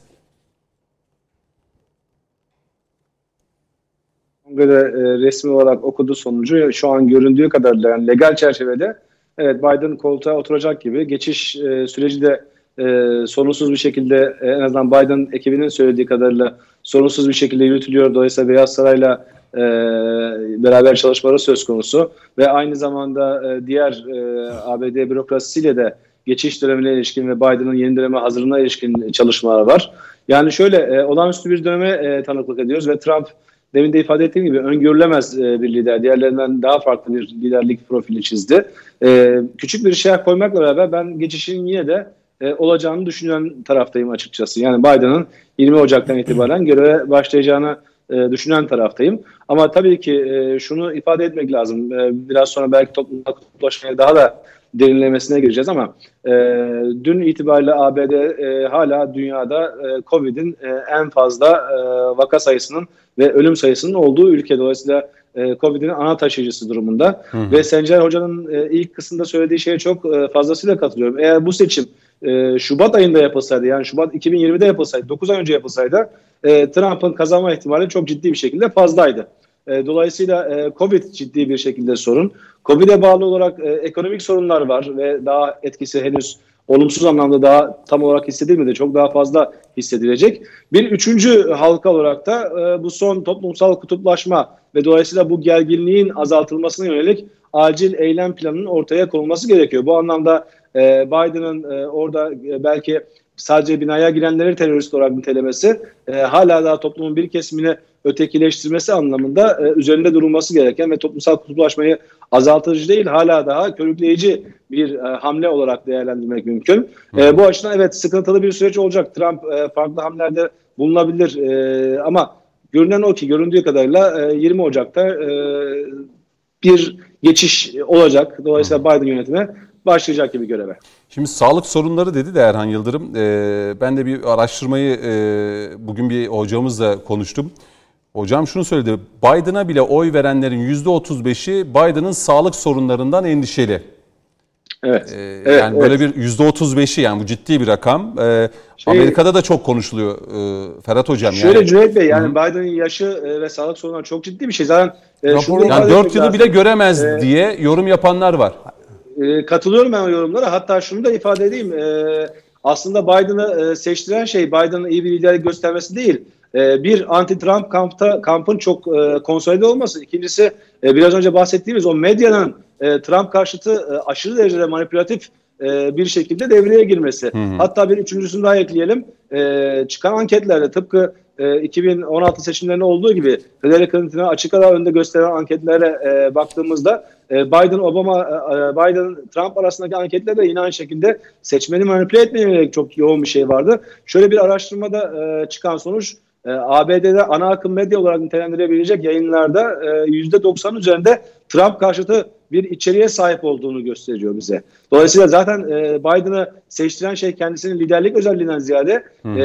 Kongrede e, resmi olarak okuduğu sonucu şu an göründüğü kadarıyla yani legal çerçevede evet Biden koltuğa oturacak gibi geçiş e, süreci de e, sorunsuz bir şekilde e, en azından Biden ekibinin söylediği kadarıyla sorunsuz bir şekilde yürütülüyor. Dolayısıyla Beyaz Saray'la e, beraber çalışmaları söz konusu ve aynı zamanda e, diğer e, ABD bürokrasisiyle de geçiş dönemine ilişkin ve Biden'ın yeni döneme hazırlığına ilişkin çalışmalar var. Yani şöyle e, olağanüstü bir döneme e, tanıklık ediyoruz ve Trump demin de ifade ettiğim gibi öngörülemez e, bir lider. Diğerlerinden daha farklı bir liderlik profili çizdi. E, küçük bir şey koymakla beraber ben geçişin yine de e, olacağını düşünen taraftayım açıkçası. Yani Biden'ın 20 Ocak'tan itibaren göreve başlayacağını düşünen taraftayım. Ama tabii ki şunu ifade etmek lazım. Biraz sonra belki toplumda kutuplaşmaya daha da derinlemesine gireceğiz ama e, dün itibariyle ABD e, hala dünyada e, COVID'in e, en fazla e, vaka sayısının ve ölüm sayısının olduğu ülke. Dolayısıyla e, COVID'in ana taşıyıcısı durumunda. Ve Sencer Hoca'nın e, ilk kısımda söylediği şeye çok e, fazlasıyla katılıyorum. Eğer bu seçim e, Şubat ayında yapılsaydı yani Şubat 2020'de yapılsaydı 9 ay önce yapılsaydı e, Trump'ın kazanma ihtimali çok ciddi bir şekilde fazlaydı. E, dolayısıyla e, Covid ciddi bir şekilde sorun. Covid'e bağlı olarak e, ekonomik sorunlar var ve daha etkisi henüz olumsuz anlamda daha tam olarak hissedilmedi. Çok daha fazla hissedilecek. Bir üçüncü halka olarak da bu son toplumsal kutuplaşma ve dolayısıyla bu gerginliğin azaltılmasına yönelik acil eylem planının ortaya konulması gerekiyor. Bu anlamda e, Biden'ın orada belki sadece binaya girenleri terörist olarak nitelemesi hala daha toplumun bir kesimini ötekileştirmesi anlamında e, üzerinde durulması gereken ve toplumsal kutuplaşmayı azaltıcı değil hala daha körükleyici bir e, hamle olarak değerlendirmek mümkün. E, bu açıdan evet sıkıntılı bir süreç olacak. Trump e, farklı hamlelerde bulunabilir e, ama görünen o ki göründüğü kadarıyla e, 20 Ocak'ta e, bir geçiş olacak. Dolayısıyla Biden yönetimi başlayacak gibi göreve. Şimdi sağlık sorunları dedi de Erhan Yıldırım. Ee, ben de bir araştırmayı e, bugün bir hocamızla konuştum. Hocam şunu söyledi. Biden'a bile oy verenlerin %35'i Biden'ın sağlık sorunlarından endişeli. Evet. Ee, evet yani evet. böyle bir %35'i yani bu ciddi bir rakam. Ee, Şey- Amerika'da da çok konuşuluyor e, Ferhat Hocam. Şöyle yani, Cüneyt Bey yani Biden'ın yaşı e, ve sağlık sorunları çok ciddi bir şey. Zaten e, Raporu- yani ifade 4 etmek yılı lazım. bile göremez Ee, diye yorum yapanlar var. E, katılıyorum ben o yorumlara. Hatta şunu da ifade edeyim. E, aslında Biden'ı e, seçtiren şey Biden'ın iyi bir liderlik göstermesi değil. E, bir anti-Trump kampta, kampın çok e, konsolide olması. İkincisi e, biraz önce bahsettiğimiz o medyanın e, Trump karşıtı e, aşırı derecede manipülatif e, bir şekilde devreye girmesi. Hatta bir üçüncüsünü daha ekleyelim. E, çıkan anketlerde tıpkı e, 2016 seçimlerinde olduğu gibi Hillary Clinton'ı açık ara önde gösteren anketlere e, baktığımızda e, Biden Obama e, e, Biden Trump arasındaki anketlerde yine aynı şekilde seçmeni manipüle etmeye yönelik çok yoğun bir şey vardı. Şöyle bir araştırmada e, çıkan sonuç e, ABD'de ana akım medya olarak nitelendirebilecek yayınlarda e, %90 üzerinde Trump karşıtı bir içeriğe sahip olduğunu gösteriyor bize. Dolayısıyla zaten e, Biden'ı seçtiren şey kendisinin liderlik özelliğinden ziyade e,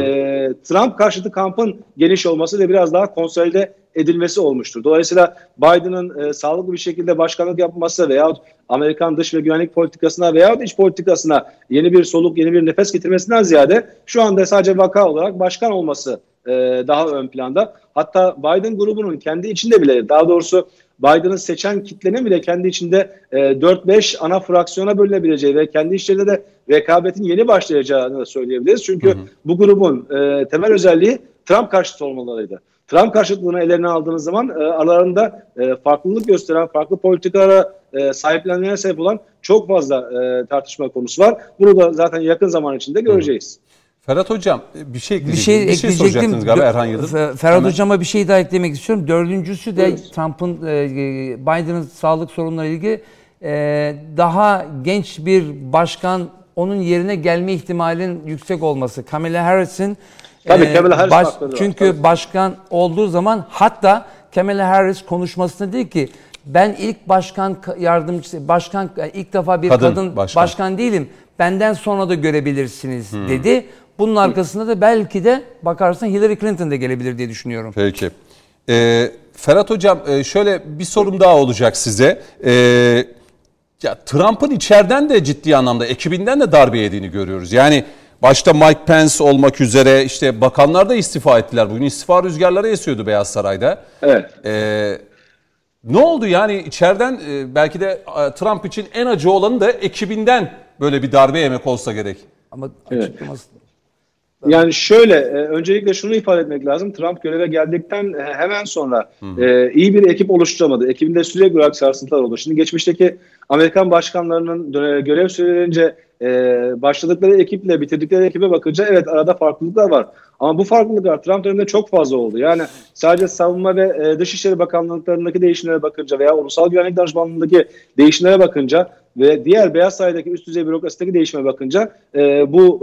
Trump karşıtı kampın geniş olması ve biraz daha konsolide edilmesi olmuştur. Dolayısıyla Biden'ın e, sağlıklı bir şekilde başkanlık yapması veyahut Amerikan dış ve güvenlik politikasına veyahut iç politikasına yeni bir soluk, yeni bir nefes getirmesinden ziyade şu anda sadece vaka olarak başkan olması e, daha ön planda. Hatta Biden grubunun kendi içinde bile daha doğrusu Biden'ın seçen kitlenin bile kendi içinde e, 4-5 ana fraksiyona bölünebileceği ve kendi içlerinde de rekabetin yeni başlayacağını da söyleyebiliriz. Çünkü bu grubun e, temel özelliği Trump karşıtı olmalarıydı. Trump karşıtlığını ellerine aldığınız zaman e, aralarında e, farklılık gösteren, farklı politikalara e, sahiplenmeye sebep olan çok fazla e, tartışma konusu var. Bunu da zaten yakın zaman içinde göreceğiz. Ferhat Hocam bir şey Bir ekleyecek, şey, bir şey ekleyecektim. soracaktınız galiba Erhan Yıldız. Fe- Ferhat Hemen. Hocam'a bir şey daha eklemek istiyorum. Dördüncüsü de Buyurun. Trump'ın, e, e, Biden'ın sağlık sorunları ilgili e, daha genç bir başkan onun yerine gelme ihtimalinin yüksek olması. Kamala Harris'in Tabii, Kamala Harris var, çünkü tabii. başkan olduğu zaman hatta Kamala Harris konuşmasında dedi ki ben ilk başkan ka- yardımcısı başkan ilk defa bir Kadın kadın, başkan. başkan. değilim. Benden sonra da görebilirsiniz dedi. Bunun arkasında da belki de bakarsan Hillary Clinton da gelebilir diye düşünüyorum. Peki. Ee, Ferhat Hocam e, şöyle bir sorum daha olacak size. Ee, ya Trump'ın içeriden de ciddi anlamda ekibinden de darbe yediğini görüyoruz. Yani başta Mike Pence olmak üzere işte bakanlar da istifa ettiler. Bugün istifa rüzgarları esiyordu Beyaz Saray'da. Evet. Ee, ne oldu yani içeriden e, belki de e, Trump için en acı olanı da ekibinden böyle bir darbe yemek olsa gerek. Ama Evet. açıklaması Yani şöyle, e, öncelikle şunu ifade etmek lazım. Trump göreve geldikten e, hemen sonra e, iyi bir ekip oluşturamadı. Ekibinde sürekli olarak sarsıntılar oldu. Şimdi geçmişteki Amerikan başkanlarının görev sürelerince e, başladıkları ekiple bitirdikleri ekibe bakınca evet arada farklılıklar var. Ama bu farklılıklar Trump döneminde çok fazla oldu. Yani sadece savunma ve e, dışişleri bakanlıklarındaki değişimlere bakınca veya ulusal güvenlik danışmanlığındaki değişimlere bakınca ve diğer Beyaz Saray'daki üst düzey bürokrasideki değişime bakınca e, bu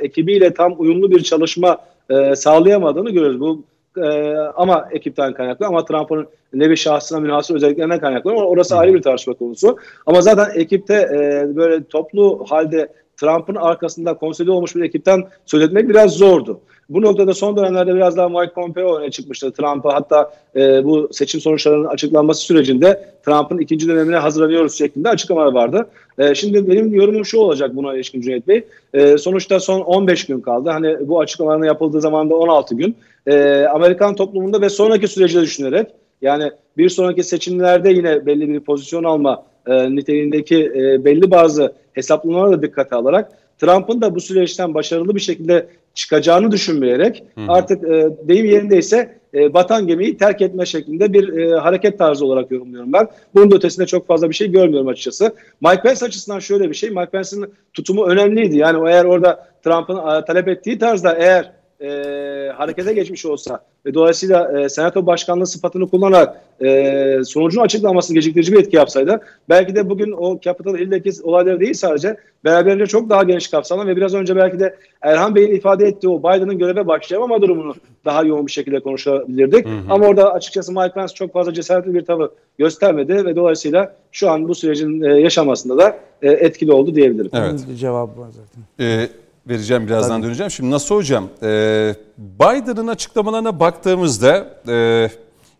e, ekibiyle tam uyumlu bir çalışma e, sağlayamadığını görüyoruz. Bu e, ama ekipten kaynaklı ama Trump'ın nevi şahsına münhasır özelliklerinden kaynaklı. Or- Orası ayrı bir tartışma konusu. Ama zaten ekipte e, böyle toplu halde Trump'ın arkasında konsolide olmuş bir ekipten söz etmek biraz zordu. Bu noktada son dönemlerde biraz daha Mike Pompeo öne çıkmıştı Trump'a. Hatta e, bu seçim sonuçlarının açıklanması sürecinde Trump'ın ikinci dönemine hazırlanıyoruz şeklinde açıklamalar vardı. E, şimdi benim yorumum şu olacak buna ilişkin Cüneyt Bey. E, sonuçta son 15 gün kaldı. Hani bu açıklamaların yapıldığı zaman da 16 gün. E, Amerikan toplumunda ve sonraki süreci düşünerek yani bir sonraki seçimlerde yine belli bir pozisyon alma e, niteliğindeki e, belli bazı hesaplamalara da dikkate alarak Trump'ın da bu süreçten başarılı bir şekilde çıkacağını düşünmeyerek artık e, deyim yerindeyse e, batan gemiyi terk etme şeklinde bir e, hareket tarzı olarak yorumluyorum ben. Bunun da ötesinde çok fazla bir şey görmüyorum açıkçası. Mike Pence açısından şöyle bir şey. Mike Pence'in tutumu önemliydi. Yani o eğer orada Trump'ın talep ettiği tarzda eğer e, harekete geçmiş olsa ve dolayısıyla e, senato başkanlığı sıfatını kullanarak e, sonucun açıklanmasını geciktirici bir etki yapsaydı belki de bugün o Capitol Hill'deki olayları değil sadece beraberinde çok daha geniş kapsamlı ve biraz önce belki de Erhan Bey'in ifade ettiği o Biden'ın göreve başlayamama durumunu daha yoğun bir şekilde konuşabilirdik. Ama orada açıkçası Mike Pence çok fazla cesaretli bir tavır göstermedi ve dolayısıyla şu an bu sürecin e, yaşamasında da e, etkili oldu diyebilirim. Evet. Cevabı var zaten. Ee, vereceğim birazdan döneceğim. Şimdi nasıl hocam? Ee, Biden'ın açıklamalarına baktığımızda e,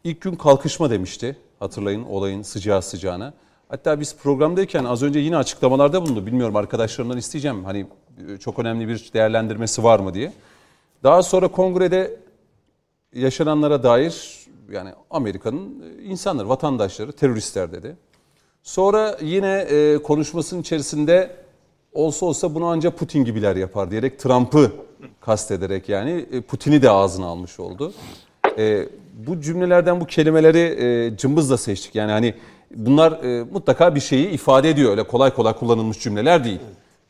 ilk gün kalkışma demişti. Hatırlayın olayın sıcağı sıcağına. Hatta biz programdayken az önce yine açıklamalarda bulundu. Bilmiyorum arkadaşlarımdan isteyeceğim. Hani e, çok önemli bir değerlendirmesi var mı diye. Daha sonra kongrede yaşananlara dair yani Amerika'nın e, insanları, vatandaşları teröristler dedi. Sonra yine e, konuşmasının içerisinde olsa olsa bunu ancak Putin gibiler yapar diyerek Trump'ı kastederek yani e, Putin'i de ağzına almış oldu. E, bu cümlelerden bu kelimeleri e, cımbızla seçtik. Yani hani bunlar e, mutlaka bir şeyi ifade ediyor. Öyle kolay kolay kullanılmış cümleler değil.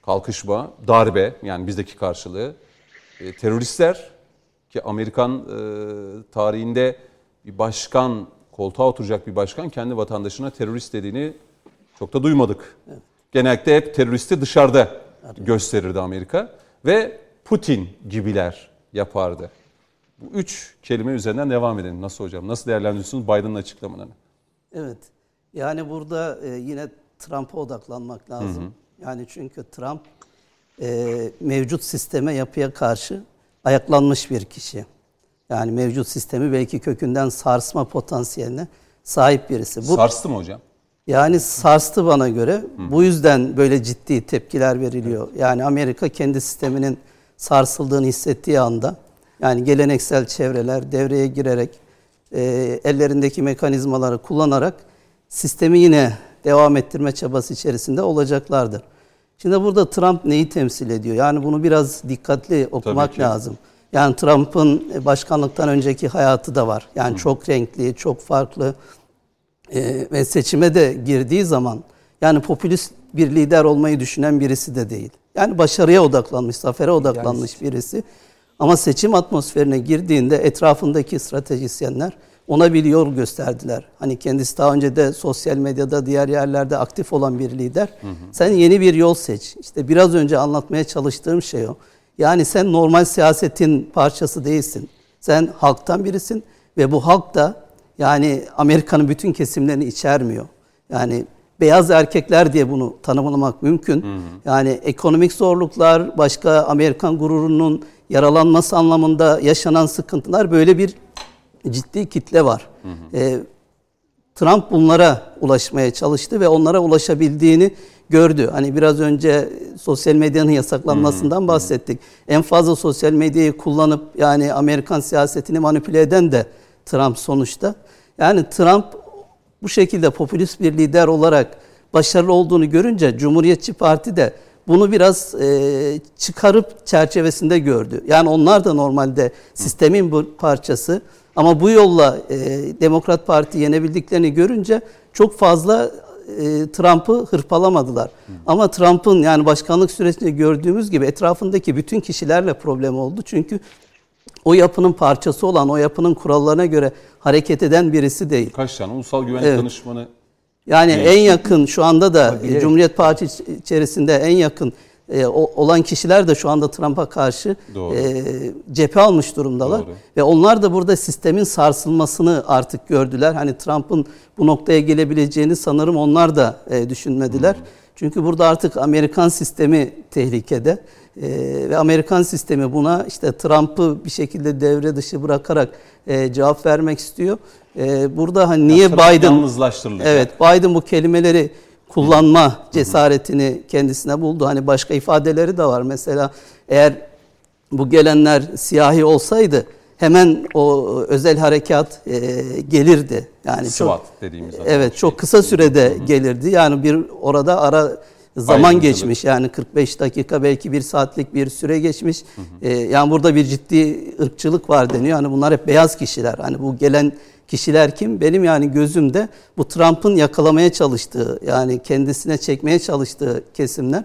Kalkışma, darbe yani bizdeki karşılığı. E, teröristler ki Amerikan e, tarihinde bir başkan, koltuğa oturacak bir başkan kendi vatandaşına terörist dediğini çok da duymadık. Evet. Genellikle hep teröristi dışarıda gösterirdi Amerika ve Putin gibiler yapardı. Bu üç kelime üzerinden devam edelim. Nasıl hocam? Nasıl değerlendiriyorsunuz Biden'ın açıklamalarını? Evet. Yani burada e, yine Trump'a odaklanmak lazım. Hı hı. Yani çünkü Trump e, mevcut sisteme, yapıya karşı ayaklanmış bir kişi. Yani mevcut sistemi belki kökünden sarsma potansiyeline sahip birisi. Bu, Sarstı mı hocam? Yani sarstı bana göre. Bu yüzden böyle ciddi tepkiler veriliyor. Yani Amerika kendi sisteminin sarsıldığını hissettiği anda yani geleneksel çevreler devreye girerek e, ellerindeki mekanizmaları kullanarak sistemi yine devam ettirme çabası içerisinde olacaklardır. Şimdi burada Trump neyi temsil ediyor? Yani bunu biraz dikkatli okumak lazım. Yani Trump'ın başkanlıktan önceki hayatı da var. Yani Hı. çok renkli, çok farklı e, ve seçime de girdiği zaman yani popülist bir lider olmayı düşünen birisi de değil. Yani başarıya odaklanmış, zafere odaklanmış yani, birisi. Ama seçim atmosferine girdiğinde etrafındaki stratejisyenler ona bir yol gösterdiler. Hani kendisi daha önce de sosyal medyada diğer yerlerde aktif olan bir lider. Hı hı. Sen yeni bir yol seç. İşte biraz önce anlatmaya çalıştığım şey o. Yani sen normal siyasetin parçası değilsin. Sen halktan birisin ve bu halk da yani Amerika'nın bütün kesimlerini içermiyor. Yani beyaz erkekler diye bunu tanımlamak mümkün. Hı hı. Yani ekonomik zorluklar, başka Amerikan gururunun yaralanması anlamında yaşanan sıkıntılar böyle bir ciddi kitle var. Hı hı. E, Trump bunlara ulaşmaya çalıştı ve onlara ulaşabildiğini gördü. Hani biraz önce sosyal medyanın yasaklanmasından hmm. bahsettik. En fazla sosyal medyayı kullanıp yani Amerikan siyasetini manipüle eden de Trump sonuçta. Yani Trump bu şekilde popülist bir lider olarak başarılı olduğunu görünce Cumhuriyetçi Parti de bunu biraz e, çıkarıp çerçevesinde gördü. Yani onlar da normalde sistemin bu parçası. Ama bu yolla e, Demokrat Parti yenebildiklerini görünce çok fazla e, Trump'ı hırpalamadılar. Hı. Ama Trump'ın yani başkanlık sürecinde gördüğümüz gibi etrafındaki bütün kişilerle problem oldu. Çünkü o yapının parçası olan, o yapının kurallarına göre hareket eden birisi değil. Kaç tane ulusal güvenlik evet. danışmanı? Yani değişti. en yakın şu anda da Cumhuriyet Partisi içerisinde en yakın e, olan kişiler de şu anda Trump'a karşı e, cephe almış durumdalar. Doğru. Ve onlar da burada sistemin sarsılmasını artık gördüler. Hani Trump'ın bu noktaya gelebileceğini sanırım onlar da e, düşünmediler. Hı. Çünkü burada artık Amerikan sistemi tehlikede. E, ve Amerikan sistemi buna işte Trump'ı bir şekilde devre dışı bırakarak e, cevap vermek istiyor. E, burada hani niye Biden Evet, Biden bu kelimeleri kullanma cesaretini kendisine buldu. Hani başka ifadeleri de var. Mesela eğer bu gelenler siyahi olsaydı hemen o özel harekat e, gelirdi. Yani SWAT çok, dediğimiz Evet, şey. çok kısa sürede gelirdi. Yani bir orada ara zaman geçmiş. Yani 45 dakika belki bir saatlik bir süre geçmiş. Hı hı. E, yani burada bir ciddi ırkçılık var deniyor. Yani bunlar hep beyaz kişiler. Hani bu gelen kişiler kim? Benim yani gözümde bu Trump'ın yakalamaya çalıştığı yani kendisine çekmeye çalıştığı kesimler.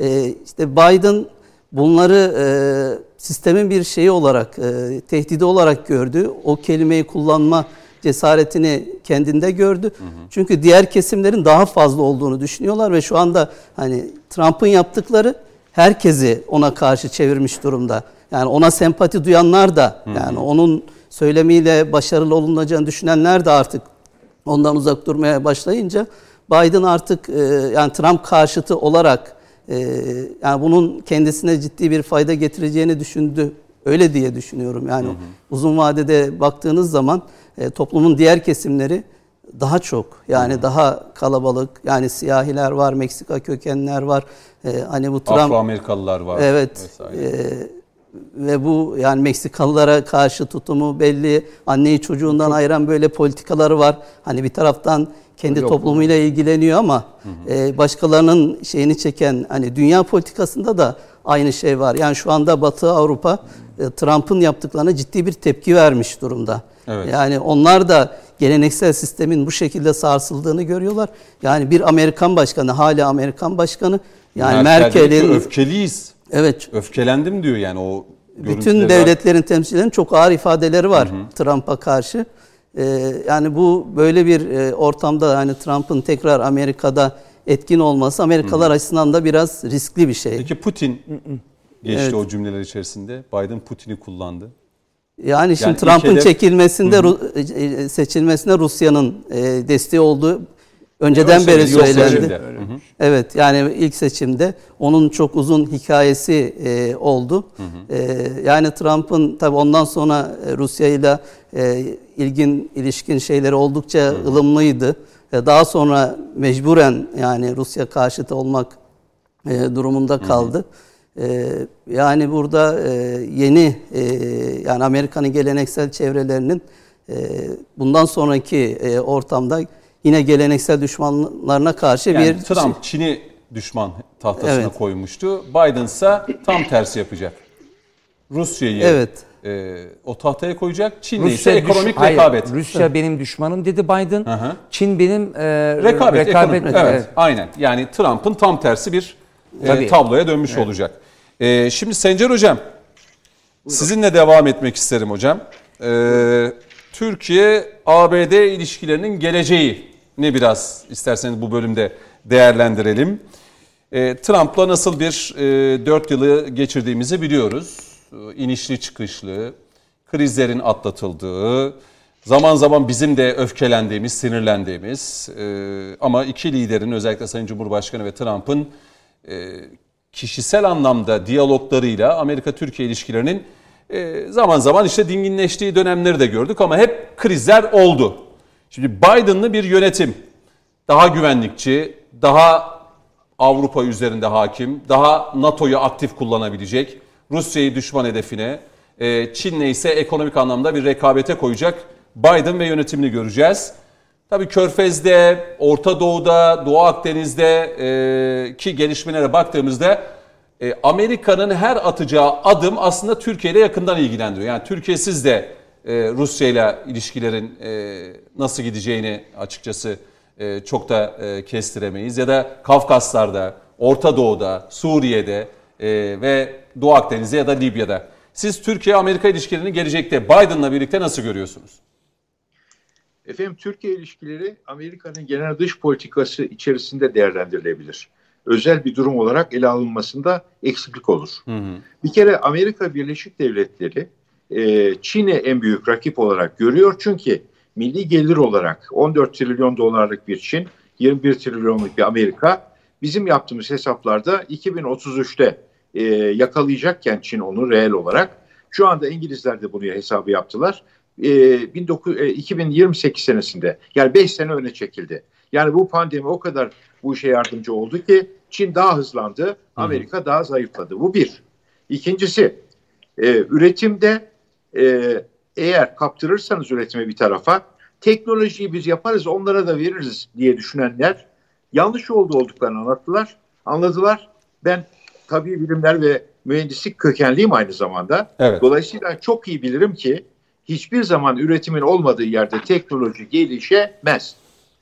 Ee, işte Biden bunları e, sistemin bir şeyi olarak, e, tehdidi olarak gördü. O kelimeyi kullanma cesaretini kendinde gördü. Hı hı. Çünkü diğer kesimlerin daha fazla olduğunu düşünüyorlar ve şu anda hani Trump'ın yaptıkları herkesi ona karşı çevirmiş durumda. Yani ona sempati duyanlar da hı hı. yani onun söylemiyle başarılı olunacağını düşünenler de artık ondan uzak durmaya başlayınca Biden artık e, yani Trump karşıtı olarak e, yani bunun kendisine ciddi bir fayda getireceğini düşündü öyle diye düşünüyorum. Yani hı hı. uzun vadede baktığınız zaman e, toplumun diğer kesimleri daha çok yani hı. daha kalabalık yani siyahiler var, Meksika kökenler var. E, hani bu Trump Afro-Amerikalılar var. Evet. E, ve bu yani Meksikalılara karşı tutumu belli. Anneyi çocuğundan çok... ayıran böyle politikaları var. Hani bir taraftan kendi Yok. toplumuyla ilgileniyor ama hı hı. E, başkalarının şeyini çeken hani dünya politikasında da aynı şey var. Yani şu anda Batı Avrupa Trump'ın yaptıklarına ciddi bir tepki vermiş durumda. Evet. Yani onlar da geleneksel sistemin bu şekilde sarsıldığını görüyorlar. Yani bir Amerikan başkanı, hala Amerikan başkanı yani Merkel'in öfkeliyiz. Evet. Öfkelendim diyor yani o bütün devletlerin temsilcilerinin çok ağır ifadeleri var Trump'a karşı. Ee, yani bu böyle bir e, ortamda yani Trump'ın tekrar Amerika'da etkin olması Amerikalılar hı hı. açısından da biraz riskli bir şey. Peki Putin geçti evet. o cümleler içerisinde. Biden Putin'i kullandı. Yani şimdi yani Trump'ın hedef... çekilmesinde hı hı. E, e, seçilmesine Rusya'nın desteği olduğu önceden beri söylendi. Evet yani ilk seçimde onun çok uzun hikayesi e, oldu. Hı hı. E, yani Trump'ın tabi ondan sonra Rusya ile ilgin ilişkin şeyleri oldukça hı hı. ılımlıydı. E, daha sonra mecburen yani Rusya karşıtı olmak e, durumunda kaldı. Hı hı. E, yani burada e, yeni e, yani Amerika'nın geleneksel çevrelerinin e, bundan sonraki e, ortamda yine geleneksel düşmanlarına karşı yani bir... Trump şey- Çin'i düşman tahtasına evet. koymuştu. Biden ise tam tersi yapacak. Rusya'yı evet. e, o tahtaya koyacak. Çin ise ekonomik düş, rekabet. Hayır, Rusya benim düşmanım dedi Biden. Hı hı. Çin benim e, rekabet. rekabet ekonomik, evet, evet, aynen. Yani Trump'ın tam tersi bir e, tabloya dönmüş evet. olacak. E, şimdi Sencer Hocam, Buyurun. sizinle devam etmek isterim hocam. E, Türkiye-ABD ilişkilerinin geleceği ne biraz isterseniz bu bölümde değerlendirelim. E, Trump'la nasıl bir e, 4 yılı geçirdiğimizi biliyoruz. E, inişli çıkışlı, krizlerin atlatıldığı, zaman zaman bizim de öfkelendiğimiz, sinirlendiğimiz e, ama iki liderin özellikle Sayın Cumhurbaşkanı ve Trump'ın kişisel anlamda diyaloglarıyla Amerika-Türkiye ilişkilerinin e, zaman zaman işte dinginleştiği dönemleri de gördük ama hep krizler oldu. Şimdi Biden'lı bir yönetim daha güvenlikçi, daha Avrupa üzerinde hakim, daha NATO'yu aktif kullanabilecek, Rusya'yı düşman hedefine, e, Çin'le ise ekonomik anlamda bir rekabete koyacak Biden ve yönetimini göreceğiz. Tabii Körfez'de, Orta Doğu'da, Doğu Akdeniz'de e, ki gelişmelere baktığımızda e, Amerika'nın her atacağı adım aslında Türkiye ile yakından ilgilendiriyor. Yani Türkiye'siz de e, Rusya ile ilişkilerin e, nasıl gideceğini açıkçası e, çok da e, kestiremeyiz. Ya da Kafkaslar'da, Orta Doğu'da, Suriye'de e, ve Doğu Akdeniz'de ya da Libya'da. Siz Türkiye-Amerika ilişkilerini gelecekte Biden'la birlikte nasıl görüyorsunuz? Efendim Türkiye ilişkileri Amerika'nın genel dış politikası içerisinde değerlendirilebilir. Özel bir durum olarak ele alınmasında eksiklik olur. Hı hı. Bir kere Amerika Birleşik Devletleri e, Çin'i en büyük rakip olarak görüyor. Çünkü milli gelir olarak 14 trilyon dolarlık bir Çin, 21 trilyonluk bir Amerika bizim yaptığımız hesaplarda 2033'te e, yakalayacakken Çin onu reel olarak şu anda İngilizler de bunu hesabı yaptılar. E, 19, e, 2028 senesinde yani 5 sene öne çekildi. Yani bu pandemi o kadar bu işe yardımcı oldu ki Çin daha hızlandı, Amerika Hı. daha zayıfladı. Bu bir. İkincisi e, üretimde e, eğer kaptırırsanız üretime bir tarafa teknolojiyi biz yaparız onlara da veririz diye düşünenler yanlış oldu olduklarını anlattılar. Anladılar. Ben tabii bilimler ve mühendislik kökenliyim aynı zamanda. Evet. Dolayısıyla çok iyi bilirim ki hiçbir zaman üretimin olmadığı yerde teknoloji gelişemez.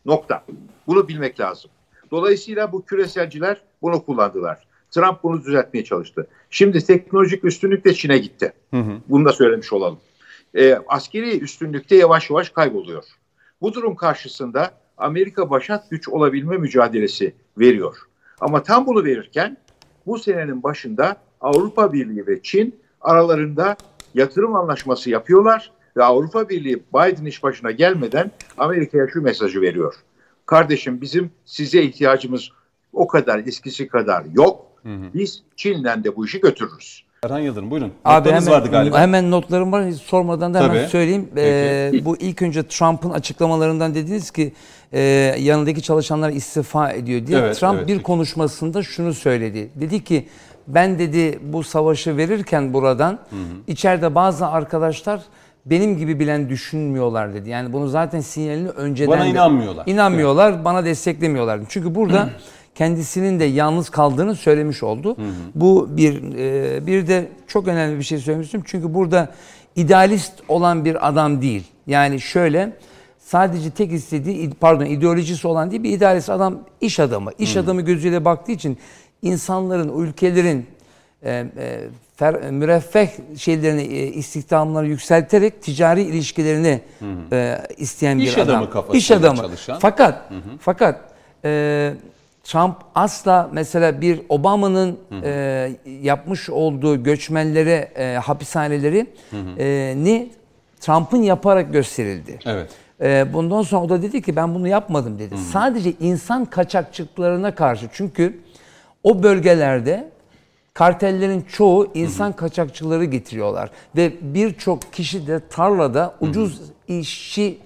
Nokta. Bunu bilmek lazım. Dolayısıyla bu küreselciler bunu kullandılar. Trump bunu düzeltmeye çalıştı. Şimdi teknolojik üstünlük de Çin'e gitti. Hı hı. Bunu da söylemiş olalım e, askeri üstünlükte yavaş yavaş kayboluyor. Bu durum karşısında Amerika başat güç olabilme mücadelesi veriyor. Ama tam bunu verirken bu senenin başında Avrupa Birliği ve Çin aralarında yatırım anlaşması yapıyorlar ve Avrupa Birliği Biden iş başına gelmeden Amerika'ya şu mesajı veriyor. Kardeşim bizim size ihtiyacımız o kadar eskisi kadar yok. Hı hı. Biz Çin'den de bu işi götürürüz. Erhan Yıldırım buyurun. Abi Notlarınız hemen, vardı galiba. hemen notlarım var. Hiç sormadan da hemen Tabii. söyleyeyim. Ee, bu ilk önce Trump'ın açıklamalarından dediniz ki e, yanındaki çalışanlar istifa ediyor diye. Evet, Trump evet. bir konuşmasında şunu söyledi. Dedi ki ben dedi bu savaşı verirken buradan içeride bazı arkadaşlar benim gibi bilen düşünmüyorlar dedi. Yani bunu zaten sinyalini önceden Bana de- inanmıyorlar. İnanmıyorlar, bana desteklemiyorlar. Çünkü burada kendisinin de yalnız kaldığını söylemiş oldu. Bu bir e, bir de çok önemli bir şey söylemiştim. Çünkü burada idealist olan bir adam değil. Yani şöyle sadece tek istediği pardon ideolojisi olan değil bir idealist adam iş adamı. İş adamı gözüyle baktığı için insanların, ülkelerin e, e, fer, müreffeh şeylerini, e, istihdamları yükselterek ticari ilişkilerini e, isteyen İş bir adam. adamı İş adamı. çalışan. Fakat fakat e, Trump asla mesela bir Obama'nın e, yapmış olduğu göçmenlere e, hapishaneleri e, ni Trump'ın yaparak gösterildi. Evet. E, bundan sonra o da dedi ki ben bunu yapmadım dedi. Sadece insan kaçakçılıklarına karşı çünkü o bölgelerde kartellerin çoğu insan kaçakçıları getiriyorlar ve birçok kişi de tarlada ucuz işçi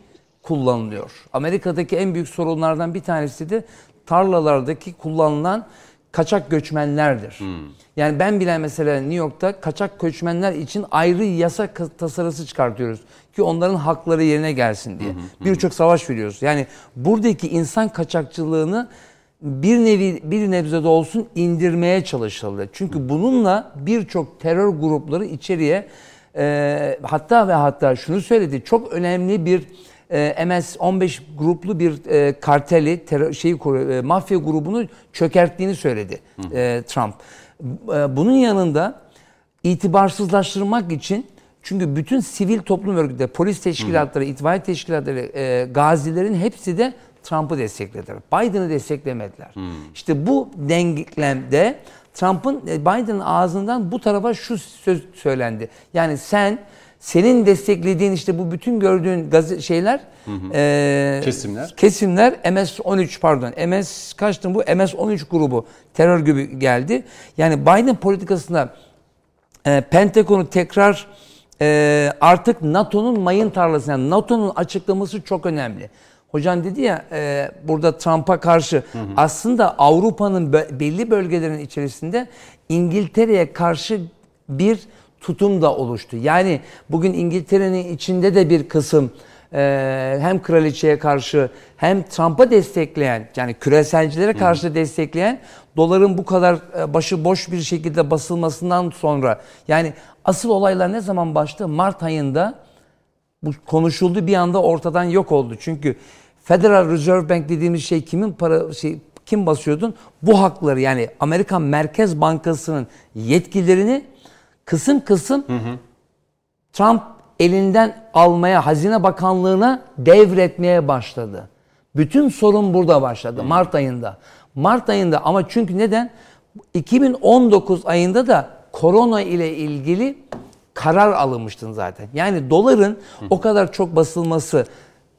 kullanılıyor. Amerika'daki en büyük sorunlardan bir tanesi de tarlalardaki kullanılan kaçak göçmenlerdir. Yani ben bile mesela New York'ta kaçak göçmenler için ayrı yasa tasarısı çıkartıyoruz ki onların hakları yerine gelsin diye. Birçok savaş veriyoruz. Yani buradaki insan kaçakçılığını bir nevi bir nebze de olsun indirmeye çalışıldı. Çünkü bununla birçok terör grupları içeriye e, hatta ve hatta şunu söyledi çok önemli bir e, MS-15 gruplu bir e, karteli terör, şeyi e, mafya grubunu çökerttiğini söyledi e, Trump. E, bunun yanında itibarsızlaştırmak için çünkü bütün sivil toplum örgütleri, polis teşkilatları, itfaiye teşkilatları, e, gazilerin hepsi de Trump'ı desteklediler. Biden'ı desteklemediler. İşte bu denklemde Trump'ın e, Biden'ın ağzından bu tarafa şu söz söylendi. Yani sen senin desteklediğin işte bu bütün gördüğün gazete şeyler e, Kesimler. kesimler MS-13 pardon MS kaçtı bu MS-13 grubu terör gibi geldi. Yani Biden politikasında e, Pentagon'u tekrar e, artık NATO'nun mayın tarlası yani NATO'nun açıklaması çok önemli. Hocam dedi ya e, burada Trump'a karşı aslında Avrupa'nın belli bölgelerin içerisinde İngiltere'ye karşı bir tutum da oluştu. Yani bugün İngiltere'nin içinde de bir kısım e, hem kraliçeye karşı hem Trump'a destekleyen yani küreselcilere karşı destekleyen doların bu kadar e, başı boş bir şekilde basılmasından sonra yani asıl olaylar ne zaman başladı? Mart ayında bu konuşuldu bir anda ortadan yok oldu. Çünkü Federal Reserve Bank dediğimiz şey kimin para şey kim basıyordun? Bu hakları yani Amerikan Merkez Bankası'nın yetkilerini kısım kısım Trump elinden almaya, Hazine Bakanlığı'na devretmeye başladı. Bütün sorun burada başladı Mart ayında. Mart ayında ama çünkü neden? 2019 ayında da korona ile ilgili karar alınmıştı zaten. Yani doların o kadar çok basılması,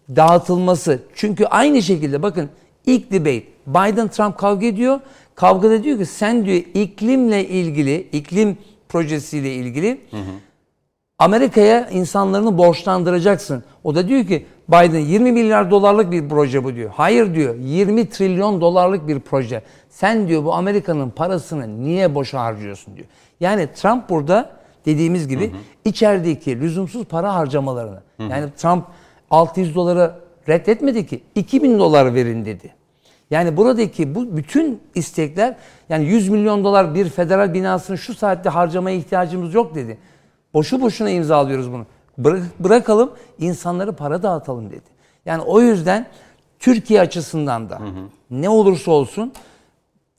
dağıtılması. Çünkü aynı şekilde bakın ilk debate Biden Trump kavga ediyor. Kavgada diyor ki sen diyor iklimle ilgili, iklim projesiyle ilgili Amerika'ya insanlarını borçlandıracaksın. O da diyor ki Biden 20 milyar dolarlık bir proje bu diyor. Hayır diyor 20 trilyon dolarlık bir proje. Sen diyor bu Amerika'nın parasını niye boşa harcıyorsun diyor. Yani Trump burada dediğimiz gibi içerideki lüzumsuz para harcamalarını. Yani Trump 600 dolara reddetmedi ki 2000 dolar verin dedi. Yani buradaki bu bütün istekler yani 100 milyon dolar bir federal binasını şu saatte harcamaya ihtiyacımız yok dedi. Boşu boşuna imzalıyoruz bunu. Bırak- bırakalım insanları para dağıtalım dedi. Yani o yüzden Türkiye açısından da ne olursa olsun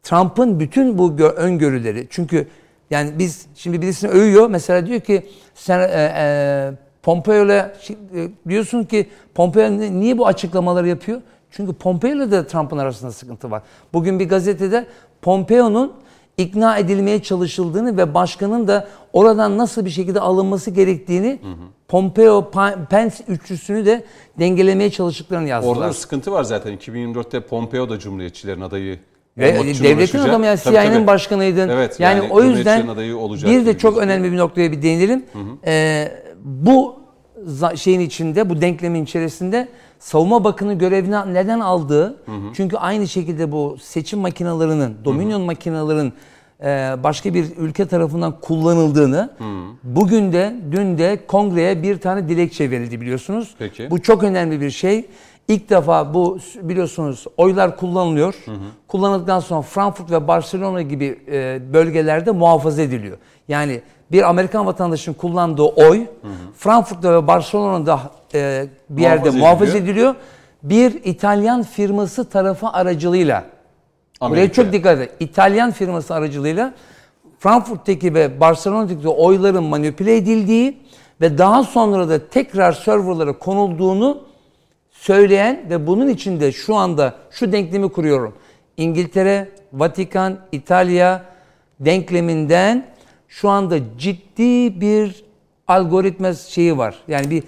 Trump'ın bütün bu gö- öngörüleri çünkü yani biz şimdi birisini övüyor mesela diyor ki sen e, e, Pompeo'yla e, diyorsun ki Pompeo ni- niye bu açıklamaları yapıyor? Çünkü Pompeo ile de Trump'ın arasında sıkıntı var. Bugün bir gazetede Pompeo'nun ikna edilmeye çalışıldığını ve başkanın da oradan nasıl bir şekilde alınması gerektiğini Pompeo Pa- Pence üçlüsünü de dengelemeye çalıştıklarını yazdılar. Orada da sıkıntı var zaten. 2024'te Pompeo da Cumhuriyetçilerin adayı Ve devletin adamı yani CIA'nin başkanıydın. Evet, yani, yani o yüzden bir de çok önemli bir noktaya bir değinelim. Hı hı. Ee, bu şeyin içinde, bu denklemin içerisinde savunma bakanı görevini neden aldığı, hı hı. çünkü aynı şekilde bu seçim makinalarının, dominion makinalarının e, başka bir ülke tarafından kullanıldığını hı. bugün de dün de kongreye bir tane dilekçe verildi biliyorsunuz. Peki. Bu çok önemli bir şey. İlk defa bu biliyorsunuz oylar kullanılıyor. Hı hı. Kullanıldıktan sonra Frankfurt ve Barcelona gibi e, bölgelerde muhafaza ediliyor. Yani bir Amerikan vatandaşının kullandığı oy hı hı. Frankfurt'ta ve Barcelona'da e, bir yerde muhafaza ediliyor. Bir İtalyan firması tarafı aracılığıyla Amerika. Buraya çok dikkat edin. İtalyan firması aracılığıyla Frankfurt'taki ve Barcelona'daki oyların manipüle edildiği ve daha sonra da tekrar serverlara konulduğunu söyleyen ve bunun içinde şu anda şu denklemi kuruyorum. İngiltere, Vatikan, İtalya denkleminden şu anda ciddi bir algoritma şeyi var. Yani bir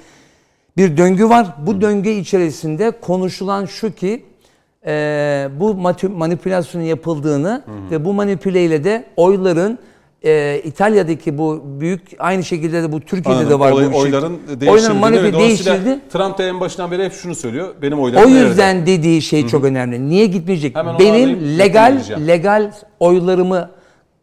bir döngü var. Bu döngü içerisinde konuşulan şu ki e, bu manipülasyonun yapıldığını hı hı. ve bu manipüleyle de oyların e, İtalya'daki bu büyük aynı şekilde de bu Türkiye'de Anladım. de var Oy, bu oyların değiştirildi. Oyların manipüle değiştirildi. Trump da en başından beri hep şunu söylüyor. Benim oylarım O yüzden nerede? dediği şey Hı-hı. çok önemli. Niye gitmeyecek? Hemen Benim legal legal oylarımı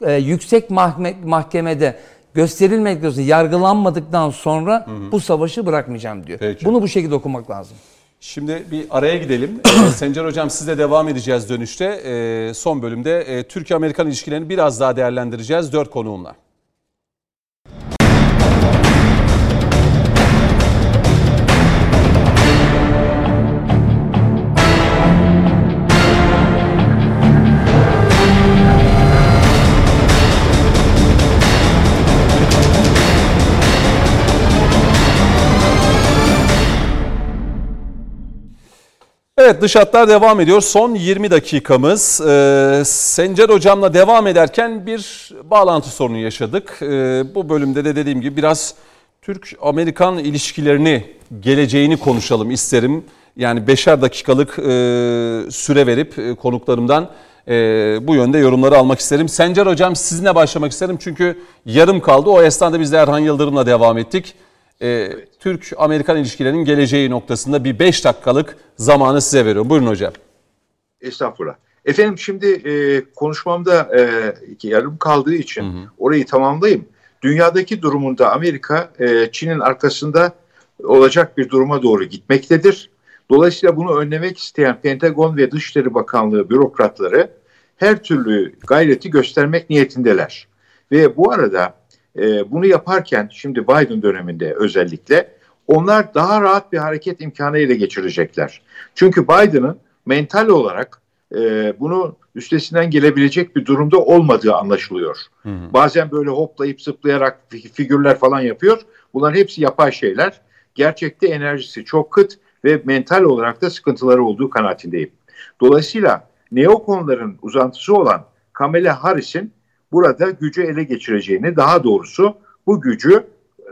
e, yüksek mahkeme, mahkemede gösterilmek diyorsa yargılanmadıktan sonra Hı-hı. bu savaşı bırakmayacağım diyor. Peki. Bunu bu şekilde okumak lazım. Şimdi bir araya gidelim. Ee, Sencer Hocam sizle devam edeceğiz dönüşte. Ee, son bölümde e, Türkiye-Amerikan ilişkilerini biraz daha değerlendireceğiz dört konuğumla. Evet dış hatlar devam ediyor. Son 20 dakikamız. Ee, Sencer hocamla devam ederken bir bağlantı sorunu yaşadık. Ee, bu bölümde de dediğim gibi biraz Türk-Amerikan ilişkilerini, geleceğini konuşalım isterim. Yani beşer dakikalık e, süre verip e, konuklarımdan e, bu yönde yorumları almak isterim. Sencer hocam sizinle başlamak isterim çünkü yarım kaldı. O esnada biz de Erhan Yıldırım'la devam ettik e. Türk-Amerikan ilişkilerinin geleceği noktasında bir 5 dakikalık zamanı size veriyorum. Buyurun hocam. Estağfurullah. Efendim şimdi e, konuşmamda e, yarım kaldığı için hı hı. orayı tamamlayayım. Dünyadaki durumunda Amerika e, Çin'in arkasında olacak bir duruma doğru gitmektedir. Dolayısıyla bunu önlemek isteyen Pentagon ve Dışişleri Bakanlığı bürokratları her türlü gayreti göstermek niyetindeler. Ve bu arada e, bunu yaparken şimdi Biden döneminde özellikle onlar daha rahat bir hareket imkanı ile geçirecekler. Çünkü Biden'ın mental olarak e, bunu üstesinden gelebilecek bir durumda olmadığı anlaşılıyor. Hı hı. Bazen böyle hoplayıp zıplayarak figürler falan yapıyor. Bunların hepsi yapay şeyler. Gerçekte enerjisi çok kıt ve mental olarak da sıkıntıları olduğu kanaatindeyim. Dolayısıyla neokonların uzantısı olan Kamala Harris'in burada gücü ele geçireceğini, daha doğrusu bu gücü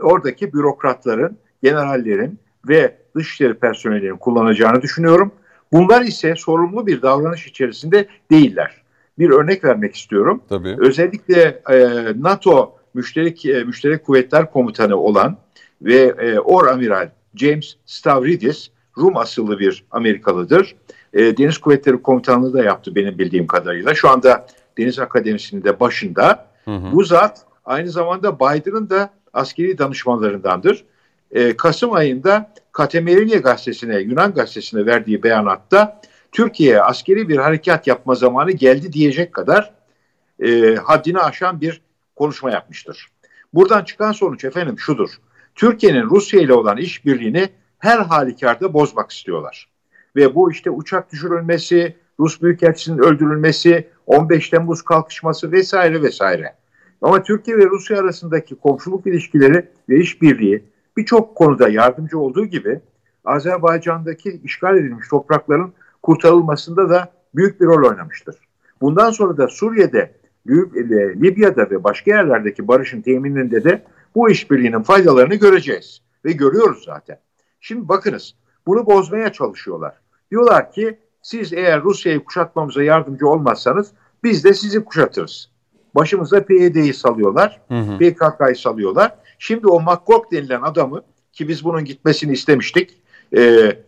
oradaki bürokratların, generallerin ve dışişleri personelinin kullanacağını düşünüyorum. Bunlar ise sorumlu bir davranış içerisinde değiller. Bir örnek vermek istiyorum. Tabii. Özellikle e, NATO müşterek e, müşterek kuvvetler komutanı olan ve e, Or Amiral James Stavridis Rum asıllı bir Amerikalıdır. E, Deniz Kuvvetleri Komutanlığı da yaptı benim bildiğim kadarıyla. Şu anda Deniz Akademisi'nin de başında. Hı hı. Bu zat aynı zamanda Biden'ın da askeri danışmanlarındandır. Ee, Kasım ayında Katemerini gazetesine, Yunan gazetesine verdiği beyanatta Türkiye'ye askeri bir harekat yapma zamanı geldi diyecek kadar e, haddini aşan bir konuşma yapmıştır. Buradan çıkan sonuç efendim şudur. Türkiye'nin Rusya ile olan işbirliğini her halükarda bozmak istiyorlar. Ve bu işte uçak düşürülmesi, Rus Büyükelçisi'nin öldürülmesi, 15 Temmuz kalkışması vesaire vesaire. Ama Türkiye ve Rusya arasındaki komşuluk ilişkileri ve işbirliği birçok konuda yardımcı olduğu gibi Azerbaycan'daki işgal edilmiş toprakların kurtarılmasında da büyük bir rol oynamıştır. Bundan sonra da Suriye'de, Libya'da ve başka yerlerdeki barışın temininde de bu işbirliğinin faydalarını göreceğiz. Ve görüyoruz zaten. Şimdi bakınız bunu bozmaya çalışıyorlar. Diyorlar ki Siz eğer Rusya'yı kuşatmamıza yardımcı olmazsanız biz de sizi kuşatırız. Başımıza PYD'yi salıyorlar, PKK'yı salıyorlar. Şimdi o McCock denilen adamı ki biz bunun gitmesini istemiştik. E,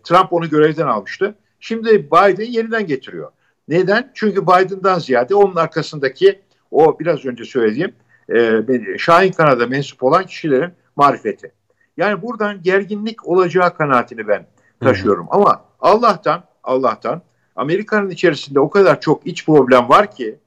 Trump onu görevden almıştı. Şimdi Biden yeniden getiriyor. Neden? Çünkü Biden'dan ziyade onun arkasındaki o biraz önce söylediğim e, Şahin Kanada mensup olan kişilerin marifeti. Yani buradan gerginlik olacağı kanaatini ben taşıyorum. Hı hı. Ama Allah'tan Allah'tan Amerika'nın içerisinde o kadar çok iç problem var ki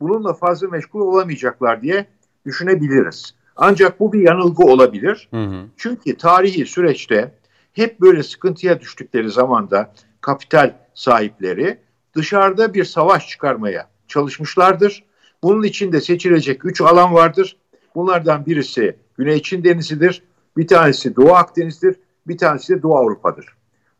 bununla fazla meşgul olamayacaklar diye düşünebiliriz. Ancak bu bir yanılgı olabilir. Hı hı. Çünkü tarihi süreçte hep böyle sıkıntıya düştükleri zamanda kapital sahipleri dışarıda bir savaş çıkarmaya çalışmışlardır. Bunun içinde seçilecek üç alan vardır. Bunlardan birisi Güney Çin Denizi'dir, bir tanesi Doğu Akdeniz'dir, bir tanesi de Doğu Avrupa'dır.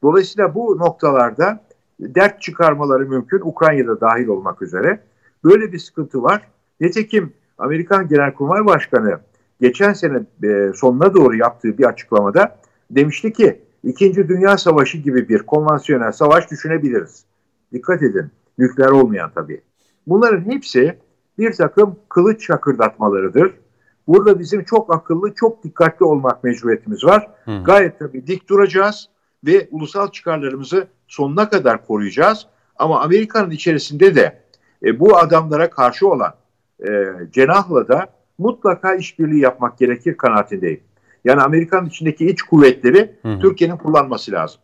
Dolayısıyla bu noktalarda dert çıkarmaları mümkün, Ukrayna'da dahil olmak üzere. Böyle bir sıkıntı var. Nitekim Amerikan Genelkurmay Başkanı geçen sene e, sonuna doğru yaptığı bir açıklamada demişti ki İkinci Dünya Savaşı gibi bir konvansiyonel savaş düşünebiliriz. Dikkat edin, nükleer olmayan tabii. Bunların hepsi bir takım kılıç çakırdatmalarıdır. Burada bizim çok akıllı, çok dikkatli olmak mecburiyetimiz var. Hı. Gayet tabii dik duracağız ve ulusal çıkarlarımızı sonuna kadar koruyacağız. Ama Amerika'nın içerisinde de e, bu adamlara karşı olan e, cenahla da mutlaka işbirliği yapmak gerekir kanaatindeyim. Yani Amerika'nın içindeki iç kuvvetleri Türkiye'nin kullanması lazım.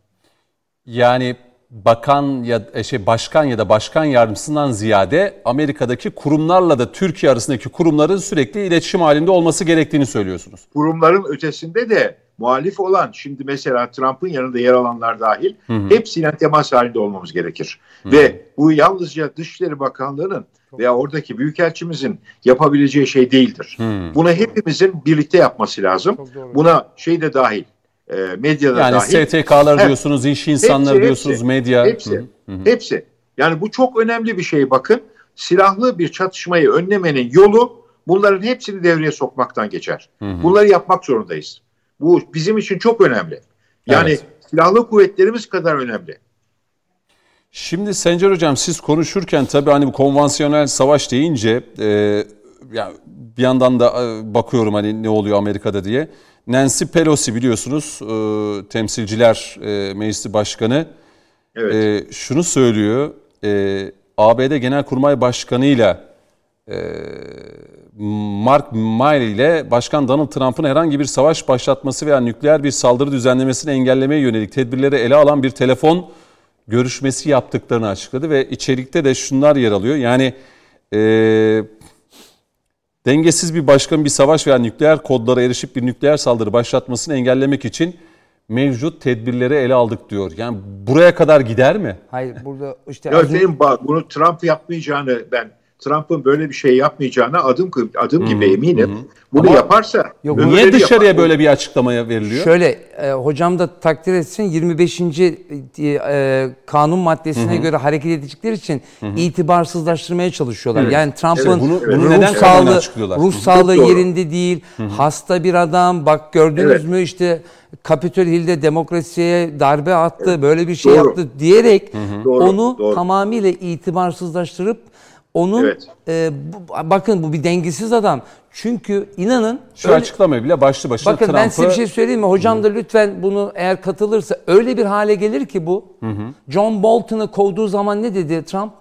Yani bakan ya e, şey başkan ya da başkan yardımcısından ziyade Amerika'daki kurumlarla da Türkiye arasındaki kurumların sürekli iletişim halinde olması gerektiğini söylüyorsunuz. Kurumların ötesinde de muhalif olan şimdi mesela Trump'ın yanında yer alanlar dahil hı hı. hepsiyle temas halinde olmamız gerekir. Hı. Ve bu yalnızca Dışişleri Bakanlığı'nın veya oradaki büyükelçimizin yapabileceği şey değildir. Hmm. Bunu hepimizin birlikte yapması lazım. Buna şey de dahil, e, medya da yani dahil. Yani STK'lar diyorsunuz, iş insanları hepsi, diyorsunuz, hepsi, medya. Hepsi, hı hı. hepsi. Yani bu çok önemli bir şey bakın. Silahlı bir çatışmayı önlemenin yolu bunların hepsini devreye sokmaktan geçer. Hı hı. Bunları yapmak zorundayız. Bu bizim için çok önemli. Yani evet. silahlı kuvvetlerimiz kadar önemli. Şimdi Sencer Hocam siz konuşurken tabii hani bu konvansiyonel savaş deyince e, yani bir yandan da e, bakıyorum hani ne oluyor Amerika'da diye. Nancy Pelosi biliyorsunuz e, temsilciler e, meclisi başkanı evet. e, şunu söylüyor. E, ABD Genelkurmay Başkanı ile Mark Milley ile Başkan Donald Trump'ın herhangi bir savaş başlatması veya nükleer bir saldırı düzenlemesini engellemeye yönelik tedbirleri ele alan bir telefon görüşmesi yaptıklarını açıkladı ve içerikte de şunlar yer alıyor. Yani e, dengesiz bir başkan bir savaş veya nükleer kodlara erişip bir nükleer saldırı başlatmasını engellemek için mevcut tedbirleri ele aldık diyor. Yani buraya kadar gider mi? Hayır burada işte... Ya benim bunu Trump yapmayacağını ben Trump'ın böyle bir şey yapmayacağına adım adım gibi hmm, eminim. Hmm. Bunu Ama yaparsa yok, niye dışarıya yapar. böyle bir açıklamaya veriliyor? Şöyle e, hocam da takdir etsin 25. E, kanun maddesine hmm. göre hareket edecekleri için hmm. itibarsızlaştırmaya çalışıyorlar. Hmm. Yani Trump'ın evet, bunu, evet. bunu neden sağlığı ruh sağlığı yerinde değil. Hmm. Hasta bir adam. Bak gördünüz evet. mü işte Capitol Hill'de demokrasiye darbe attı, evet. böyle bir şey doğru. yaptı diyerek hı hı. onu doğru. tamamıyla itibarsızlaştırıp onun evet. e, bu, bakın bu bir dengesiz adam. Çünkü inanın şu öyle, açıklamayı bile başlı başına Bakın Trump'ı... ben size bir şey söyleyeyim mi? Hocam da lütfen bunu eğer katılırsa öyle bir hale gelir ki bu. Hı hı. John Bolton'ı kovduğu zaman ne dedi Trump?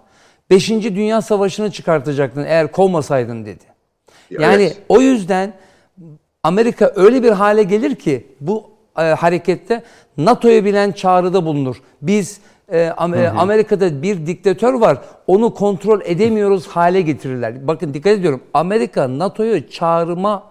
Beşinci Dünya Savaşı'nı çıkartacaktın eğer kovmasaydın dedi. Yani evet. o yüzden Amerika öyle bir hale gelir ki bu e, harekette NATO'ya bilen çağrıda bulunur. Biz e, Amerika'da bir diktatör var. Onu kontrol edemiyoruz hale getirirler. Bakın dikkat ediyorum. Amerika NATO'yu çağırma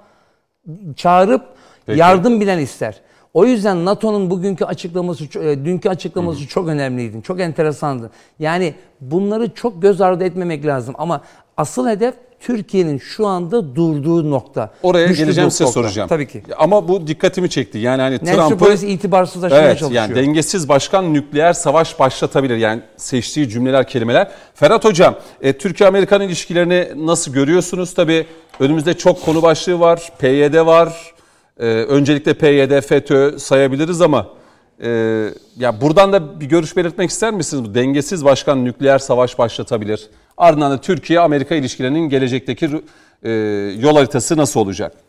çağırıp Peki. yardım bilen ister. O yüzden NATO'nun bugünkü açıklaması, e, dünkü açıklaması Hı-hı. çok önemliydi. Çok enteresandı. Yani bunları çok göz ardı etmemek lazım. Ama asıl hedef Türkiye'nin şu anda durduğu nokta. Oraya geleceğim size nokta. soracağım. Tabii ki. Ama bu dikkatimi çekti. Yani hani Trump'ı Pelosi itibarsızlaştırmaya evet, çalışıyor. Yani dengesiz başkan nükleer savaş başlatabilir. Yani seçtiği cümleler, kelimeler. Ferhat Hocam, e, Türkiye-Amerikan ilişkilerini nasıl görüyorsunuz? Tabii önümüzde çok konu başlığı var. PYD var. E, öncelikle PYD, FETÖ sayabiliriz ama Ee, ya buradan da bir görüş belirtmek ister misiniz? Dengesiz başkan nükleer savaş başlatabilir. Ardından da Türkiye-Amerika ilişkilerinin gelecekteki e, yol haritası nasıl olacak?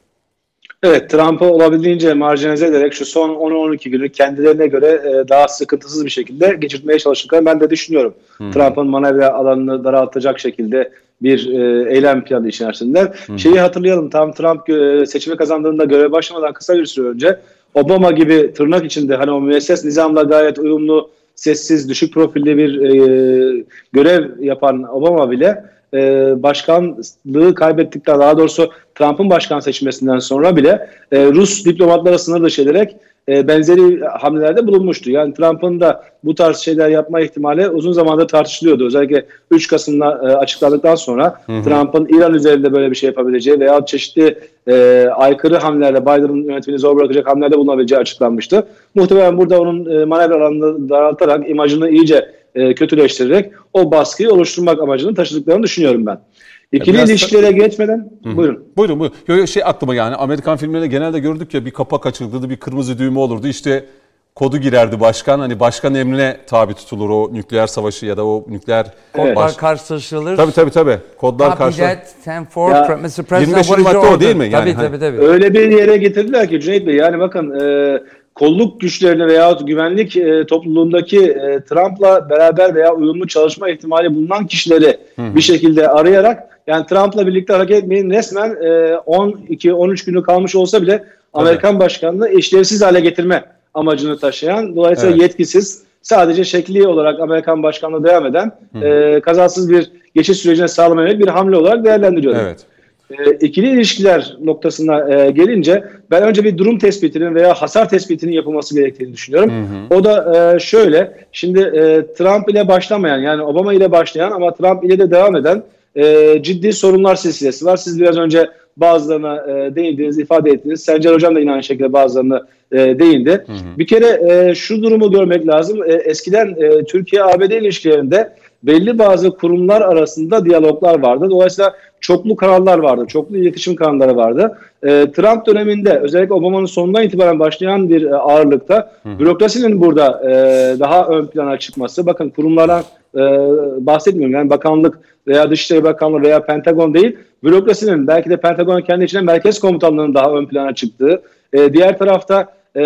Evet, Trump'ı olabildiğince marjinalize ederek şu son 10-12 günü kendilerine göre e, daha sıkıntısız bir şekilde geçirtmeye çalıştıklarını ben de düşünüyorum. Hmm. Trump'ın manevra alanını daraltacak şekilde bir e, eylem planı içerisindeler. Hmm. Şeyi hatırlayalım, tam Trump e, seçimi kazandığında görev başlamadan kısa bir süre önce Obama gibi tırnak içinde hani o müesses nizamla gayet uyumlu, sessiz, düşük profilli bir e, görev yapan Obama bile e, başkanlığı kaybettikten daha doğrusu Trump'ın başkan seçmesinden sonra bile e, Rus diplomatlara sınır dışı ederek e, benzeri hamlelerde bulunmuştu. Yani Trump'ın da bu tarz şeyler yapma ihtimali uzun zamandır tartışılıyordu. Özellikle 3 Kasım'da e, açıkladıktan sonra Trump'ın İran üzerinde böyle bir şey yapabileceği veya çeşitli e, aykırı hamlelerle Biden'ın yönetimini zor bırakacak hamlelerde bulunabileceği açıklanmıştı. Muhtemelen burada onun e, manevra alanını daraltarak imajını iyice e, kötüleştirerek o baskıyı oluşturmak amacını taşıdıklarını düşünüyorum ben. İkili Biraz ilişkilere da... geçmeden Hı. buyurun. Buyurun buyurun. Şey aklıma yani Amerikan filmlerinde genelde gördük ya bir kapak açılırdı bir kırmızı düğme olurdu. İşte kodu girerdi başkan. Hani başkan emrine tabi tutulur o nükleer savaşı ya da o nükleer kodlar baş... karşılaşılır. Tabii tabii tabii. Kodlar karşılaşılır. That, Mr. President, 25. madde o değil mi? Yani, tabii, hani... tabii tabii. Öyle bir yere getirdiler ki Cüneyt Bey yani bakın e, kolluk güçlerini veya güvenlik e, topluluğundaki e, Trump'la beraber veya uyumlu çalışma ihtimali bulunan kişileri Hı-hı. bir şekilde arayarak yani Trump'la birlikte hareket etmeyin resmen e, 12-13 günü kalmış olsa bile Amerikan evet. başkanını işlevsiz hale getirme amacını taşıyan dolayısıyla evet. yetkisiz sadece şekli olarak Amerikan başkanlığı devam eden e, kazasız bir geçiş sürecine sağlamaya bir hamle olarak değerlendiriyorum. Evet. E, ikili ilişkiler noktasına e, gelince ben önce bir durum tespitinin veya hasar tespitinin yapılması gerektiğini düşünüyorum. Hı hı. O da e, şöyle, şimdi e, Trump ile başlamayan yani Obama ile başlayan ama Trump ile de devam eden e, ciddi sorunlar silsilesi var. Siz biraz önce bazılarına e, değindiniz, ifade ettiniz. Sencer Hocam da yine aynı şekilde bazılarına e, değindi. Hı hı. Bir kere e, şu durumu görmek lazım. E, eskiden e, Türkiye-ABD ilişkilerinde belli bazı kurumlar arasında diyaloglar vardı. Dolayısıyla çoklu kanallar vardı, çoklu iletişim kanalları vardı. E, Trump döneminde özellikle Obama'nın sonundan itibaren başlayan bir e, ağırlıkta Hı. bürokrasinin burada e, daha ön plana çıkması. Bakın kurumlara e, bahsetmiyorum yani bakanlık veya Dışişleri Bakanlığı veya Pentagon değil, bürokrasinin belki de Pentagon'un kendi içinde merkez komutanlığının daha ön plana çıktığı. E, diğer tarafta e,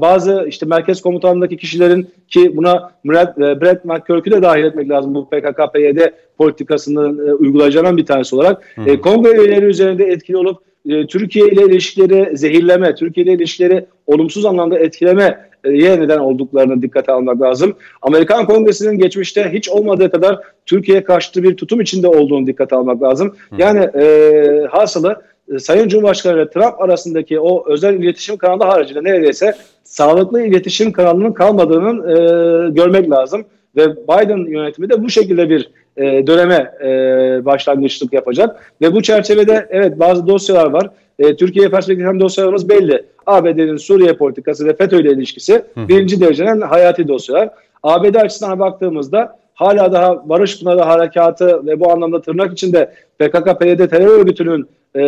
bazı işte merkez komutanındaki kişilerin ki buna Brett, e, Brett McCurk'ü de dahil etmek lazım bu PKK-PYD politikasını e, uygulayacağından bir tanesi olarak. Hı. E, kongre üyeleri üzerinde etkili olup e, Türkiye ile ilişkileri zehirleme, Türkiye ile ilişkileri olumsuz anlamda etkileme ye neden olduklarını dikkate almak lazım. Amerikan Kongresi'nin geçmişte hiç olmadığı kadar Türkiye'ye karşı bir tutum içinde olduğunu dikkate almak lazım. Yani e, hasılı e, Sayın Cumhurbaşkanı ile Trump arasındaki o özel iletişim kanalı haricinde neredeyse sağlıklı iletişim kanalının kalmadığının e, görmek lazım. Ve Biden yönetimi de bu şekilde bir e, döneme e, başlangıçlık yapacak. Ve bu çerçevede evet bazı dosyalar var. E, Türkiye perspektiften dosyalarımız belli. ABD'nin Suriye politikası ve FETÖ ile ilişkisi Hı. birinci dereceden hayati dosyalar. ABD açısından baktığımızda hala daha Barış Pınarı Harekatı ve bu anlamda tırnak içinde PKK-PYD terör örgütünün e,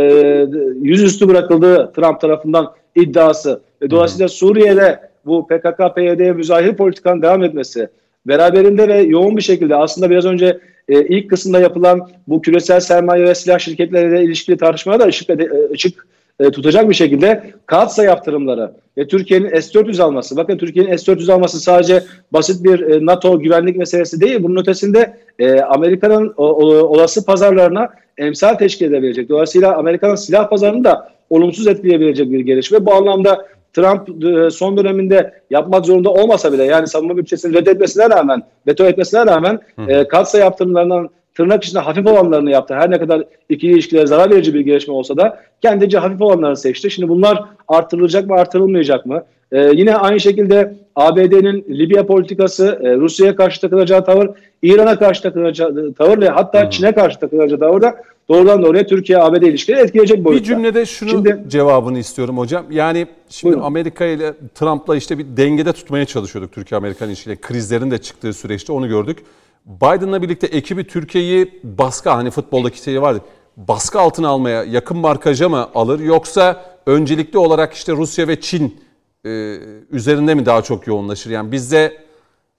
yüzüstü bırakıldığı Trump tarafından iddiası ve dolayısıyla Suriye'de bu PKK-PYD'ye müzahir politikanın devam etmesi beraberinde ve yoğun bir şekilde aslında biraz önce e, ilk kısımda yapılan bu küresel sermaye ve silah şirketleriyle ilişkili tartışmaya da ışık, e, ışık e, tutacak bir şekilde Katsa yaptırımları ve Türkiye'nin S-400 alması. Bakın Türkiye'nin S-400 alması sadece basit bir e, NATO güvenlik meselesi değil. Bunun ötesinde e, Amerika'nın o, o, olası pazarlarına emsal teşkil edebilecek. Dolayısıyla Amerika'nın silah pazarını da olumsuz etkileyebilecek bir gelişme. Bu anlamda Trump e, son döneminde yapmak zorunda olmasa bile yani savunma bütçesini reddetmesine rağmen, veto etmesine rağmen e, katsa yaptırımlarından tırnak içinde hafif olanlarını yaptı. Her ne kadar ikili ilişkilere zarar verici bir gelişme olsa da kendince hafif olanlarını seçti. Şimdi bunlar artırılacak mı artırılmayacak mı? Ee, yine aynı şekilde ABD'nin Libya politikası, e, Rusya'ya karşı takılacağı tavır, İran'a karşı takılacağı tavır ve hatta. Çin'e karşı takılacağı tavır da doğrudan doğruya Türkiye-ABD ilişkileri etkileyecek boyutta. Bir cümlede şunu şimdi, cevabını istiyorum hocam. Yani şimdi buyurun. Amerika ile Trump'la işte bir dengede tutmaya çalışıyorduk Türkiye-Amerikan ilişkileri. Krizlerin de çıktığı süreçte onu gördük. Biden'la birlikte ekibi Türkiye'yi baskı hani futboldaki şey vardı. Baskı altına almaya yakın markaja mı alır yoksa öncelikli olarak işte Rusya ve Çin e, üzerinde mi daha çok yoğunlaşır? Yani bizde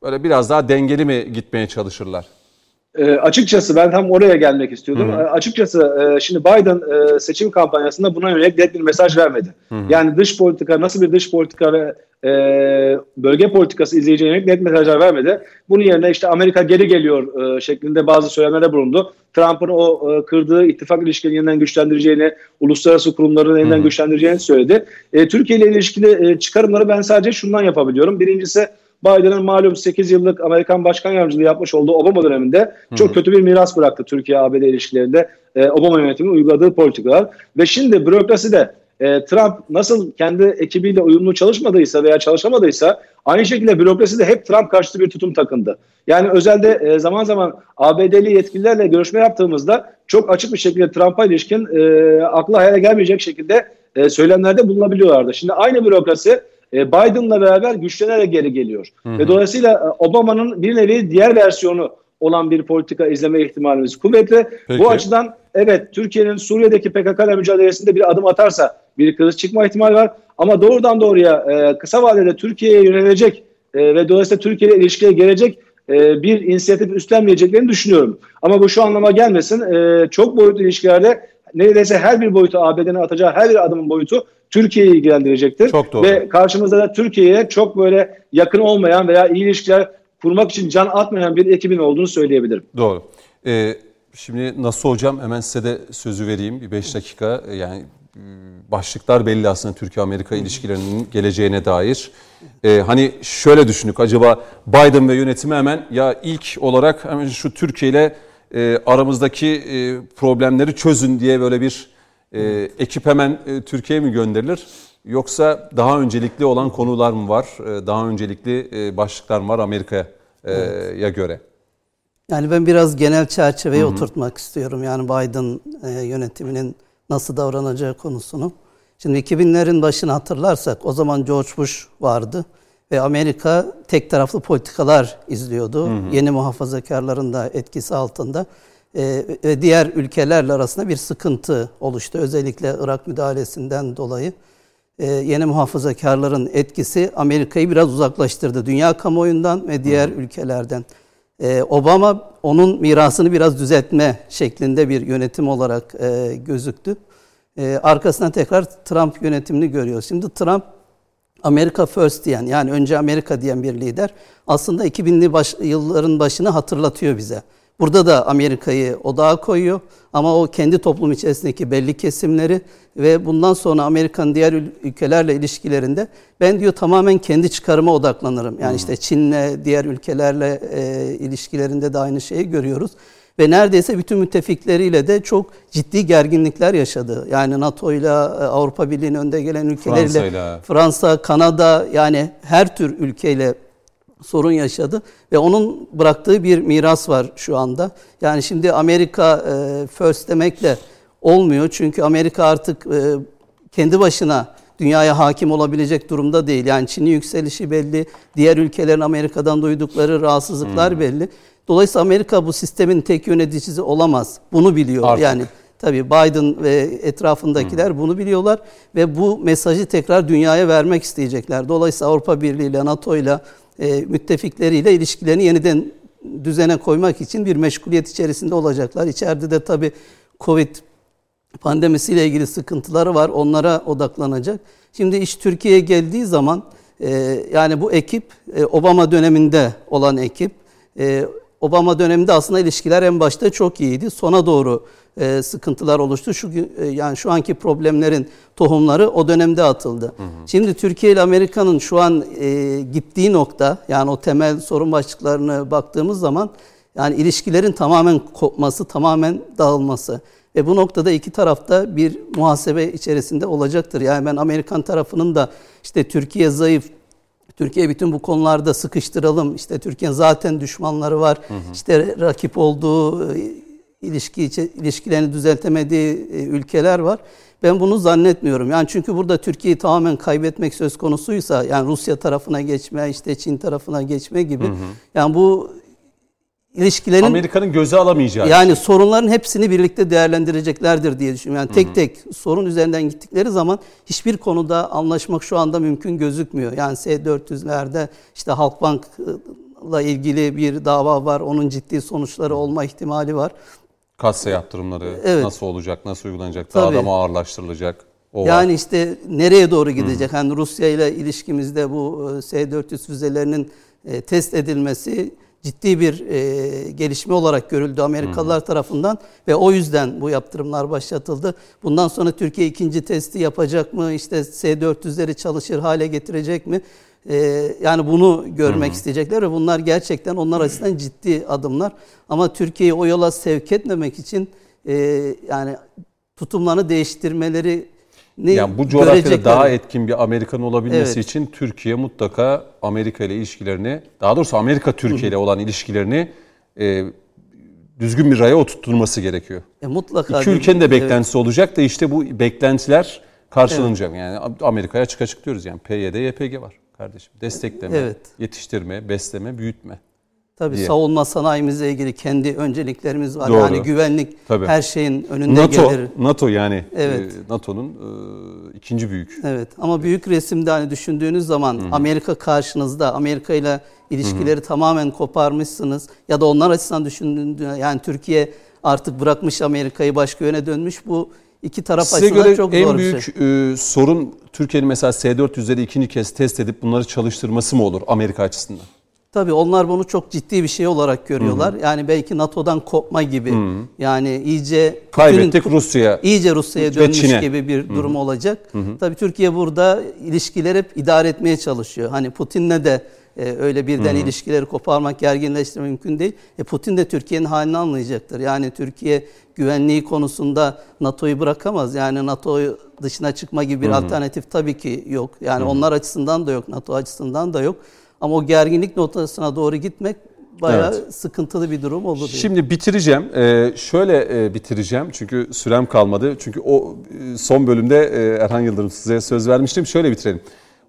böyle biraz daha dengeli mi gitmeye çalışırlar? E, açıkçası ben tam oraya gelmek istiyordum. E, açıkçası e, şimdi Biden e, seçim kampanyasında buna yönelik net bir mesaj vermedi. Hı hı. Yani dış politika nasıl bir dış politika ve e, bölge politikası izleyeceğine yönelik net mesajlar vermedi. Bunun yerine işte Amerika geri geliyor e, şeklinde bazı söylemlerde bulundu. Trump'ın o e, kırdığı ittifak ilişkilerini yeniden güçlendireceğini, uluslararası kurumların yeniden hı hı. güçlendireceğini söyledi. E, Türkiye ile ilişkili e, çıkarımları ben sadece şundan yapabiliyorum. Birincisi Biden'ın malum 8 yıllık Amerikan Başkan Yardımcılığı yapmış olduğu Obama döneminde çok kötü bir miras bıraktı Türkiye-ABD ilişkilerinde e, Obama yönetiminin uyguladığı politikalar. Ve şimdi bürokrasi de e, Trump nasıl kendi ekibiyle uyumlu çalışmadıysa veya çalışamadıysa aynı şekilde bürokrasi de hep Trump karşıtı bir tutum takındı. Yani özelde e, zaman zaman ABD'li yetkililerle görüşme yaptığımızda çok açık bir şekilde Trump'a ilişkin e, akla hayale gelmeyecek şekilde e, söylemlerde bulunabiliyorlardı. Şimdi aynı bürokrasi e, Biden'la beraber güçlenerek geri geliyor. Hı hı. Ve dolayısıyla e, Obama'nın bir nevi diğer versiyonu olan bir politika izleme ihtimalimiz kuvvetli. Peki. Bu açıdan evet Türkiye'nin Suriye'deki PKK ile mücadelesinde bir adım atarsa bir kriz çıkma ihtimali var. Ama doğrudan doğruya e, kısa vadede Türkiye'ye yönelecek e, ve dolayısıyla Türkiye ile ilişkiye gelecek e, bir inisiyatif üstlenmeyeceklerini düşünüyorum. Ama bu şu anlama gelmesin. E, çok boyutlu ilişkilerde neredeyse her bir boyutu ABD'nin atacağı her bir adımın boyutu Türkiye'yi ilgilendirecektir. Çok doğru. Ve karşımızda da Türkiye'ye çok böyle yakın olmayan veya iyi ilişkiler kurmak için can atmayan bir ekibin olduğunu söyleyebilirim. Doğru. Ee, şimdi nasıl hocam hemen size de sözü vereyim bir 5 dakika yani ıı, başlıklar belli aslında Türkiye-Amerika ilişkilerinin geleceğine dair. Ee, hani şöyle düşündük acaba Biden ve yönetimi hemen ya ilk olarak hemen şu Türkiye ile e, aramızdaki e, problemleri çözün diye böyle bir e, ekip hemen e, Türkiye'ye mi gönderilir? Yoksa daha öncelikli olan konular mı var? E, daha öncelikli e, başlıklar mı var Amerika'ya evet. göre? Yani ben biraz genel çerçeveye Hı-hı. oturtmak istiyorum. Yani Biden e, yönetiminin nasıl davranacağı konusunu. Şimdi 2000'lerin başını hatırlarsak o zaman George Bush vardı ve Amerika tek taraflı politikalar izliyordu. Hı hı. Yeni muhafazakarların da etkisi altında e, ve diğer ülkelerle arasında bir sıkıntı oluştu. Özellikle Irak müdahalesinden dolayı e, yeni muhafazakarların etkisi Amerika'yı biraz uzaklaştırdı. Dünya kamuoyundan ve diğer hmm. ülkelerden. E, Obama onun mirasını biraz düzeltme şeklinde bir yönetim olarak gözüktü. Arkasından tekrar Trump yönetimini görüyoruz. Şimdi Trump Amerika First diyen yani önce Amerika diyen bir lider aslında 2000'li baş, yılların başını hatırlatıyor bize. Burada da Amerika'yı odağa koyuyor ama o kendi toplum içerisindeki belli kesimleri ve bundan sonra Amerika'nın diğer ülkelerle ilişkilerinde ben diyor tamamen kendi çıkarıma odaklanırım. Yani işte Çin'le diğer ülkelerle e, ilişkilerinde de aynı şeyi görüyoruz. Ve neredeyse bütün müttefikleriyle de çok ciddi gerginlikler yaşadı. Yani NATO ile Avrupa Birliği'nin önde gelen ülkeleriyle Fransa, Fransa, Kanada yani her tür ülkeyle sorun yaşadı ve onun bıraktığı bir miras var şu anda. Yani şimdi Amerika e, first demekle olmuyor çünkü Amerika artık e, kendi başına dünyaya hakim olabilecek durumda değil. Yani Çin'in yükselişi belli, diğer ülkelerin Amerika'dan duydukları rahatsızlıklar hmm. belli. Dolayısıyla Amerika bu sistemin tek yöneticisi olamaz. Bunu biliyor. Artık. Yani tabii Biden ve etrafındakiler hmm. bunu biliyorlar ve bu mesajı tekrar dünyaya vermek isteyecekler. Dolayısıyla Avrupa Birliği ile NATO ile e, müttefikleriyle ilişkilerini yeniden düzene koymak için bir meşguliyet içerisinde olacaklar. İçeride de tabii Covid pandemisiyle ilgili sıkıntıları var. Onlara odaklanacak. Şimdi iş Türkiye'ye geldiği zaman e, yani bu ekip e, Obama döneminde olan ekip. E, Obama döneminde aslında ilişkiler en başta çok iyiydi. Sona doğru e, sıkıntılar oluştu. Şu e, yani şu anki problemlerin tohumları o dönemde atıldı. Hı hı. Şimdi Türkiye ile Amerika'nın şu an e, gittiği nokta yani o temel sorun başlıklarına baktığımız zaman yani ilişkilerin tamamen kopması, tamamen dağılması. Ve bu noktada iki tarafta bir muhasebe içerisinde olacaktır. Yani ben Amerikan tarafının da işte Türkiye zayıf, Türkiye bütün bu konularda sıkıştıralım. İşte Türkiye'nin zaten düşmanları var. Hı hı. İşte rakip olduğu ilişki ilişkilerini düzeltemediği e, ülkeler var. Ben bunu zannetmiyorum. Yani çünkü burada Türkiye'yi tamamen kaybetmek söz konusuysa yani Rusya tarafına geçme, işte Çin tarafına geçme gibi. Hı hı. Yani bu ilişkilerin Amerika'nın göze alamayacağı. yani sorunların hepsini birlikte değerlendireceklerler diye düşünüyorum. Yani tek tek sorun üzerinden gittikleri zaman hiçbir konuda anlaşmak şu anda mümkün gözükmüyor. Yani S-400'lerde işte Halkbank'la ilgili bir dava var. Onun ciddi sonuçları olma ihtimali var. Kassa yaptırımları Evet. nasıl olacak, nasıl uygulanacak, daha Tabii. da mı ağırlaştırılacak? O var. Yani işte nereye doğru gidecek? Hani Rusya ile ilişkimizde bu e, S-400 füzelerinin e, test edilmesi ciddi bir e, gelişme olarak görüldü Amerikalılar tarafından ve o yüzden bu yaptırımlar başlatıldı. Bundan sonra Türkiye ikinci testi yapacak mı? İşte S-400'leri çalışır hale getirecek mi? E, yani bunu görmek isteyecekler ve bunlar gerçekten onlar açısından ciddi adımlar. Ama Türkiye'yi o yola sevk etmemek için e, yani tutumlarını değiştirmeleri Yani bu coğrafyada daha etkin bir Amerikan olabilmesi Evet. için Türkiye mutlaka Amerika ile ilişkilerini, daha doğrusu Amerika Türkiye ile olan ilişkilerini e, düzgün bir raya oturtturması gerekiyor. E, mutlaka İki ülkenin de Evet. beklentisi olacak da işte bu beklentiler karşılanacak. Yani Amerika'ya açık açık diyoruz yani PYD, YPG var kardeşim. Destekleme, Evet. yetiştirme, besleme, büyütme. Tabii diye. savunma sanayimizle ilgili kendi önceliklerimiz var. Doğru. Yani güvenlik Tabii. her şeyin önünde NATO, gelir. NATO yani Evet. e, NATO'nun e, ikinci büyük. Evet ama büyük resimde hani düşündüğünüz zaman Amerika karşınızda, Amerika ile ilişkileri tamamen koparmışsınız ya da onlar açısından düşündüğünde yani Türkiye artık bırakmış Amerika'yı başka yöne dönmüş bu iki taraf Size açısından göre çok en zor bir büyük şey. e, sorun Türkiye'nin mesela S-400'leri ikinci kez test edip bunları çalıştırması mı olur Amerika açısından? Tabii onlar bunu çok ciddi bir şey olarak görüyorlar. Yani belki NATO'dan kopma gibi. Yani iyice Kaybettik Rusya'ya. iyice Rusya'ya dönmüş Çin'e. gibi bir durum olacak. Tabii Türkiye burada ilişkileri hep idare etmeye çalışıyor. Hani Putin'le de e, öyle birden ilişkileri koparmak, gerginleştirmek mümkün değil. E, Putin de Türkiye'nin halini anlayacaktır. Yani Türkiye güvenliği konusunda NATO'yu bırakamaz. Yani NATO dışına çıkma gibi bir alternatif tabii ki yok. Yani onlar açısından da yok, NATO açısından da yok. Ama o gerginlik noktasına doğru gitmek bayağı sıkıntılı bir durum olur. Şimdi bitireceğim. Ee, şöyle e, bitireceğim çünkü sürem kalmadı. Çünkü o e, son bölümde e, Erhan Yıldırım size söz vermiştim. Şöyle bitirelim.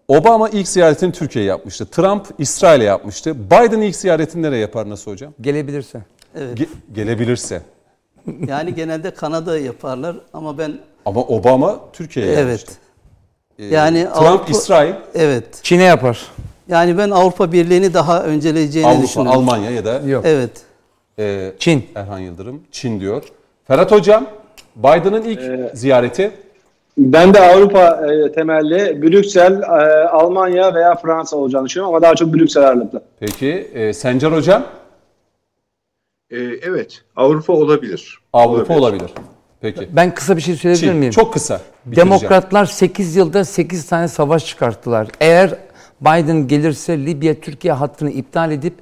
Obama ilk ziyaretini Türkiye'ye yapmıştı. Trump İsrail'e yapmıştı. Biden ilk ziyaretini nereye yapar nasıl hocam? Gelebilirse. Ge- gelebilirse. Yani genelde Kanada yaparlar ama ben Ama Obama Türkiye'ye yapmıştı. evet. Yani Trump Avrupa- İsrail, Evet. Çin'e yapar. Yani ben Avrupa Birliği'ni daha önceleyeceğini Avrupa, düşünüyorum. Almanya ya da Yok. Evet. e, Çin. Erhan Yıldırım Çin diyor. Ferhat hocam Biden'ın ilk ziyareti Ben de Avrupa e, temelli Brüksel, e, Almanya veya Fransa olacağını düşünüyorum ama daha çok Brüksel ağırlıklı. peki e, Sencer hocam Ee, evet, Avrupa olabilir. Avrupa olabilir. Peki. Ben kısa bir şey söyleyebilir Çin miyim? çok kısa. bitireceğim. Demokratlar 8 yılda 8 tane savaş çıkarttılar. Eğer Biden gelirse Libya Türkiye hattını iptal edip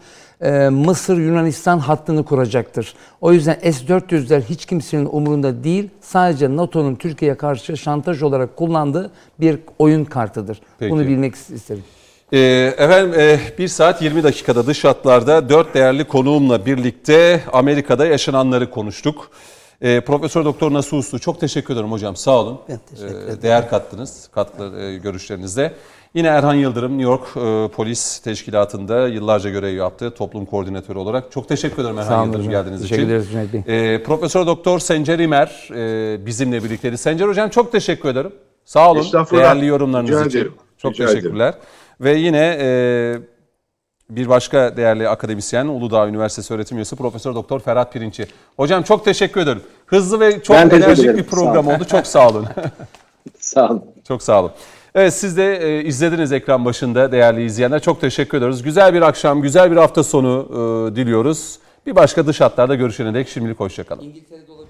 e, Mısır Yunanistan hattını kuracaktır. O yüzden S-400'ler hiç kimsenin umurunda değil. Sadece NATO'nun Türkiye'ye karşı şantaj olarak kullandığı bir oyun kartıdır. Peki. Bunu bilmek isterim. Ee, efendim e, 1 saat 20 dakikada dış hatlarda 4 değerli konuğumla birlikte Amerika'da yaşananları konuştuk. Ee, Profesör Doktor Nasuh Uslu çok teşekkür ederim hocam sağ olun. Ben teşekkür ederim. Değer kattınız katkı e, görüşlerinizle. Yine Erhan Yıldırım New York e, Polis Teşkilatı'nda yıllarca görev yaptı toplum koordinatörü olarak. Çok teşekkür ederim Erhan Sağ olun Yıldırım geldiğiniz Teşekkür için. ederiz Cüneyt Bey. Ee, Profesör Doktor Sencer İmer e, bizimle birlikteydi. Sencer hocam çok teşekkür ederim. Sağ olun değerli yorumlarınız Rica için. ederim. Çok Rica teşekkürler. Ve yine e, bir başka değerli akademisyen Uludağ Üniversitesi öğretim üyesi Profesör Doktor Ferhat Pirinççi. Hocam çok teşekkür ederim. Hızlı ve çok Ben teşekkür enerjik ederim. bir program oldu. Çok sağ olun. Sağ olun. çok sağ olun. Evet siz de e, izlediniz ekran başında değerli izleyenler. Çok teşekkür ediyoruz. Güzel bir akşam, güzel bir hafta sonu e, diliyoruz. Bir başka dış hatlarda görüşene dek şimdilik hoşçakalın. İngiltere'de.